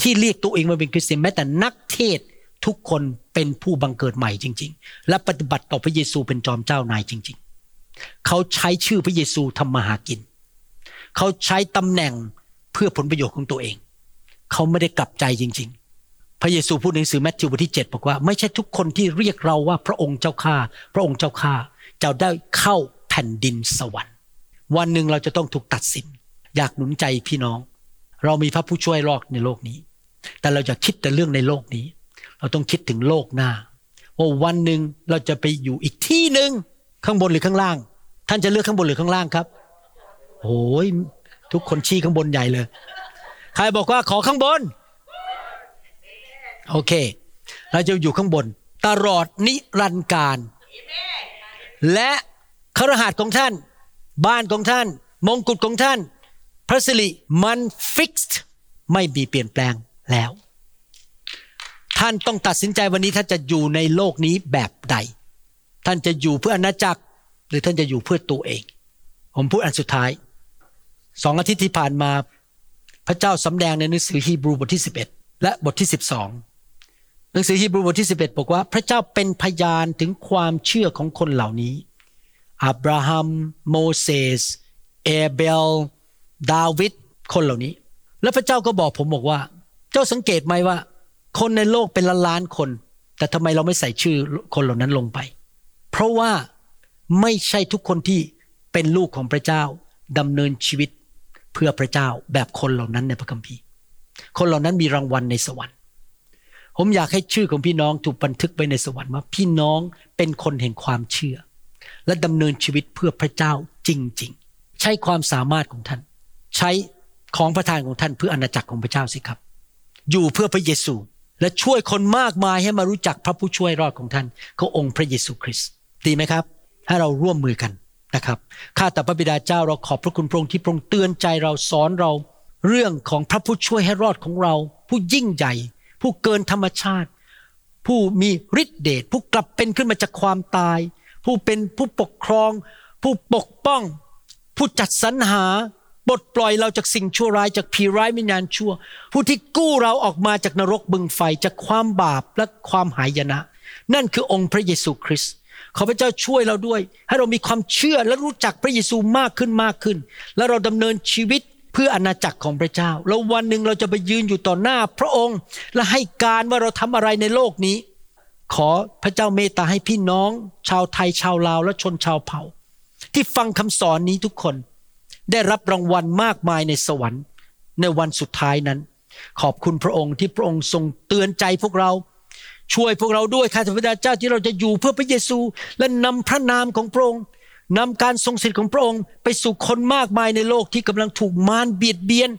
ที่เรียกตัวเองว่าเป็นคริสเตียนแม้แต่นักเทศทุกคนเป็นผู้บังเกิดใหม่จริง ๆ และปฏิบัติต่อพระเยซูเป็นจอมเจ้านายจริง ๆ เขาใช้ชื่อพระเยซูทำมาหากิน เขาใช้ตำแหน่งเพื่อผลประโยชน์ของตัวเอง เขาไม่ได้กลับใจจริงๆ พระเยซูพูดในหนังสือแมทธิวบทที่ 7 บอกว่า ไม่ใช่ทุกคนที่เรียกเราว่าพระองค์เจ้าข้าพระองค์เจ้าข้าจะได้เข้าแผ่นดินสวรรค์ วันหนึ่งเราจะต้องถูกตัดสิน อยากหนุนใจพี่น้อง เรามีพระผู้ช่วยรอดในโลกนี้ แต่เราจะคิดแต่เรื่องในโลกนี้ เราต้องคิดถึงโลกหน้าว่าวันหนึ่งเราจะไปอยู่อีกที่หนึ่งข้างบนหรือข้างล่าง ท่านจะเลือกข้างบนหรือข้างล่างครับโอ้ยทุกคนชี้ข้างบนใหญ่เลย ใครบอกว่าขอข้างบน โอเค เราจะอยู่ข้างบน ตลอดนิรันดร์การ และครหัสของท่าน บ้านของท่าน มงกุฎของท่าน พระสิริมันฟิกซ์ไม่มีเปลี่ยนแปลงแล้ว ท่านต้องตัดสินใจวันนี้ท่านจะอยู่ในโลกนี้แบบใด ท่านจะอยู่เพื่ออาณาจักร หรือท่านจะอยู่เพื่อตัวเอง ผมพูดอันสุดท้ายสองอาทิตย์ที่ผ่านมา พระเจ้าสำแดงในหนังสือฮีบรูบทที่ 11 และบทที่ 12 หนังสือฮีบรูบทที่ 11 บอกว่า พระเจ้าเป็นพยานถึงความเชื่อของคนเหล่านี้ อับราฮัม โมเสส เอเบล ดาวิด คนเหล่านี้ แล้วพระเจ้าก็บอกผมบอกว่า เจ้าสังเกตไหมว่า คนในโลกเป็นล้านล้านๆคน แต่ทำไมเราไม่ใส่ชื่อคนเหล่านั้นลงไป เพราะว่าไม่ใช่ทุกคนที่เป็นลูกของพระเจ้าดำเนินชีวิตเพื่อพระเจ้าแบบคนเหล่านั้นในพระคัมภีร์ คนเหล่านั้นมีรางวัลในสวรรค์ ผมอยากให้ชื่อของพี่น้องถูกบันทึกไว้ในสวรรค์ว่าพี่น้องเป็นคนแห่งความเชื่อ และดำเนินชีวิตเพื่อพระเจ้าจริง ๆ ใช้ความสามารถของท่าน ใช้ของประทานของท่านเพื่ออาณาจักรของพระเจ้าสิครับ อยู่เพื่อพระเยซู และช่วยคนมากมายให้มารู้จักพระผู้ช่วยรอดของท่านเขาองค์พระเยซูคริสต์ดีไหมครับ ให้เราร่วมมือกันนะครับข้าแต่พระบิดาเจ้าเราขอบพระคุณพระองค์ที่พระองค์เตือนใจเราสอนเรา เรื่องของพระผู้ช่วยให้รอดของเรา ผู้ยิ่งใหญ่ ผู้เกินธรรมชาติ ผู้มีฤทธิเดชผู้กลับเป็นขึ้นมาจากความตาย ผู้เป็นผู้ปกครอง ผู้ปกป้อง ผู้จัดสรรหาปลดปล่อยเราจากสิ่งชั่วร้ายจากผีร้ายวิญญาณชั่ว ผู้ที่กู้เราออกมาจากนรกบึงไฟจากความบาปและความหายนะ นั่นคือองค์พระเยซูคริสต์ขอพระเจ้าช่วยเราด้วย ให้เรามีความเชื่อและรู้จักพระเยซูมากขึ้นมากขึ้น และเราดำเนินชีวิต เพื่ออาณาจักรของพระเจ้า แล้ววันหนึ่งเราจะไปยืนอยู่ต่อหน้าพระองค์ และให้การว่าเราทำอะไรในโลกนี้ ขอพระเจ้าเมตตาให้พี่น้อง ชาวไทยชาวลาวและชนชาวเผ่า ที่ฟังคำสอนนี้ทุกคน ได้รับรางวัลมากมายในสวรรค์ ในวันสุดท้ายนั้น ขอบคุณพระองค์ที่พระองค์ทรงเตือนใจพวกเรา ช่วยพวกเราด้วยข้าพเจ้าที่เราจะอยู่เพื่อพระเยซู และนำพระนามของพระองค์ นำการทรงสิทธิ์ของพระองค์ ไปสู่คนมากมายในโลกที่กำลังถูกมารเบียดเบียน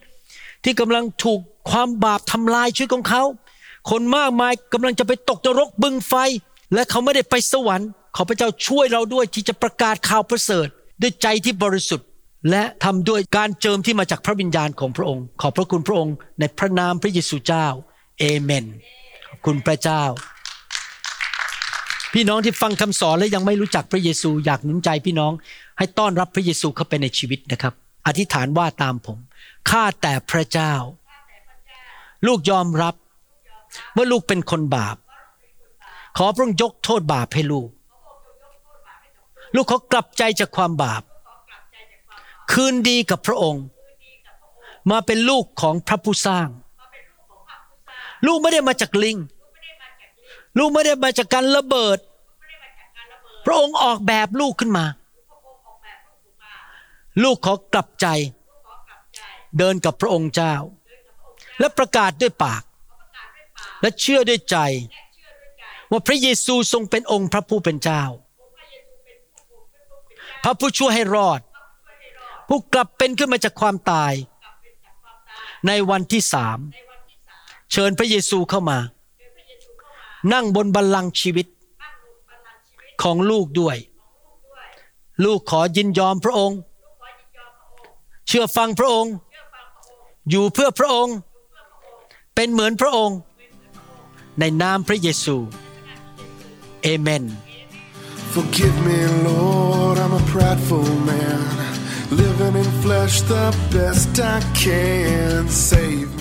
ที่กำลังถูกความบาปทำลายชีวิตของเขา คนมากมายกำลังจะไปตกนรกบึงไฟ และเขาไม่ได้ไปสวรรค์ขอพระเจ้าช่วยเราด้วยที่จะประกาศข่าวประเสริฐ ด้วยใจที่บริสุทธิ์ และทำด้วยการเจิมที่มาจากพระวิญญาณของพระองค์ ขอบพระคุณพระองค์ในพระนามพระเยซูเจ้าเอเมนขอบคุณพระเจ้า พี่น้องที่ฟังคำสอนและยังไม่รู้จักพระเยซูอยากหนุนใจพี่น้อง ให้ต้อนรับพระเยซูเข้าไปในชีวิตนะครับ อธิษฐานว่าตามผมข้าแต่พระเจ้า ลูกยอมรับว่าลูกเป็นคนบาป ขอพระองค์ยกโทษบาปให้ลูก ลูกขอกลับใจจากความบาป คืนดีกับพระองค์ มาเป็นลูกของพระผู้สร้าง ลูกไม่ได้มาจากลิง ลูกไม่ได้มาจากการระเบิด พระองค์ออกแบบลูกขึ้นมา ลูกขอกลับใจ เดินกับพระองค์เจ้า และประกาศด้วยปาก และเชื่อด้วยใจ ว่าพระเยซูทรงเป็นองค์พระผู้เป็นเจ้า พระผู้ช่วยให้รอด ผู้กลับเป็นขึ้นมาจากความตาย ในวันที่สามเชิญพระเยซูเข้ามา นั่งบนบัลลังก์ชีวิตของลูกด้วย ลูกขอยินยอมพระองค์ เชื่อฟังพระองค์ อยู่เพื่อพระองค์ เป็นเหมือนพระองค์ ในนามพระเยซูเอเมน Forgive me, Lord, I'm a prideful man. Living in flesh the best I can. Save me.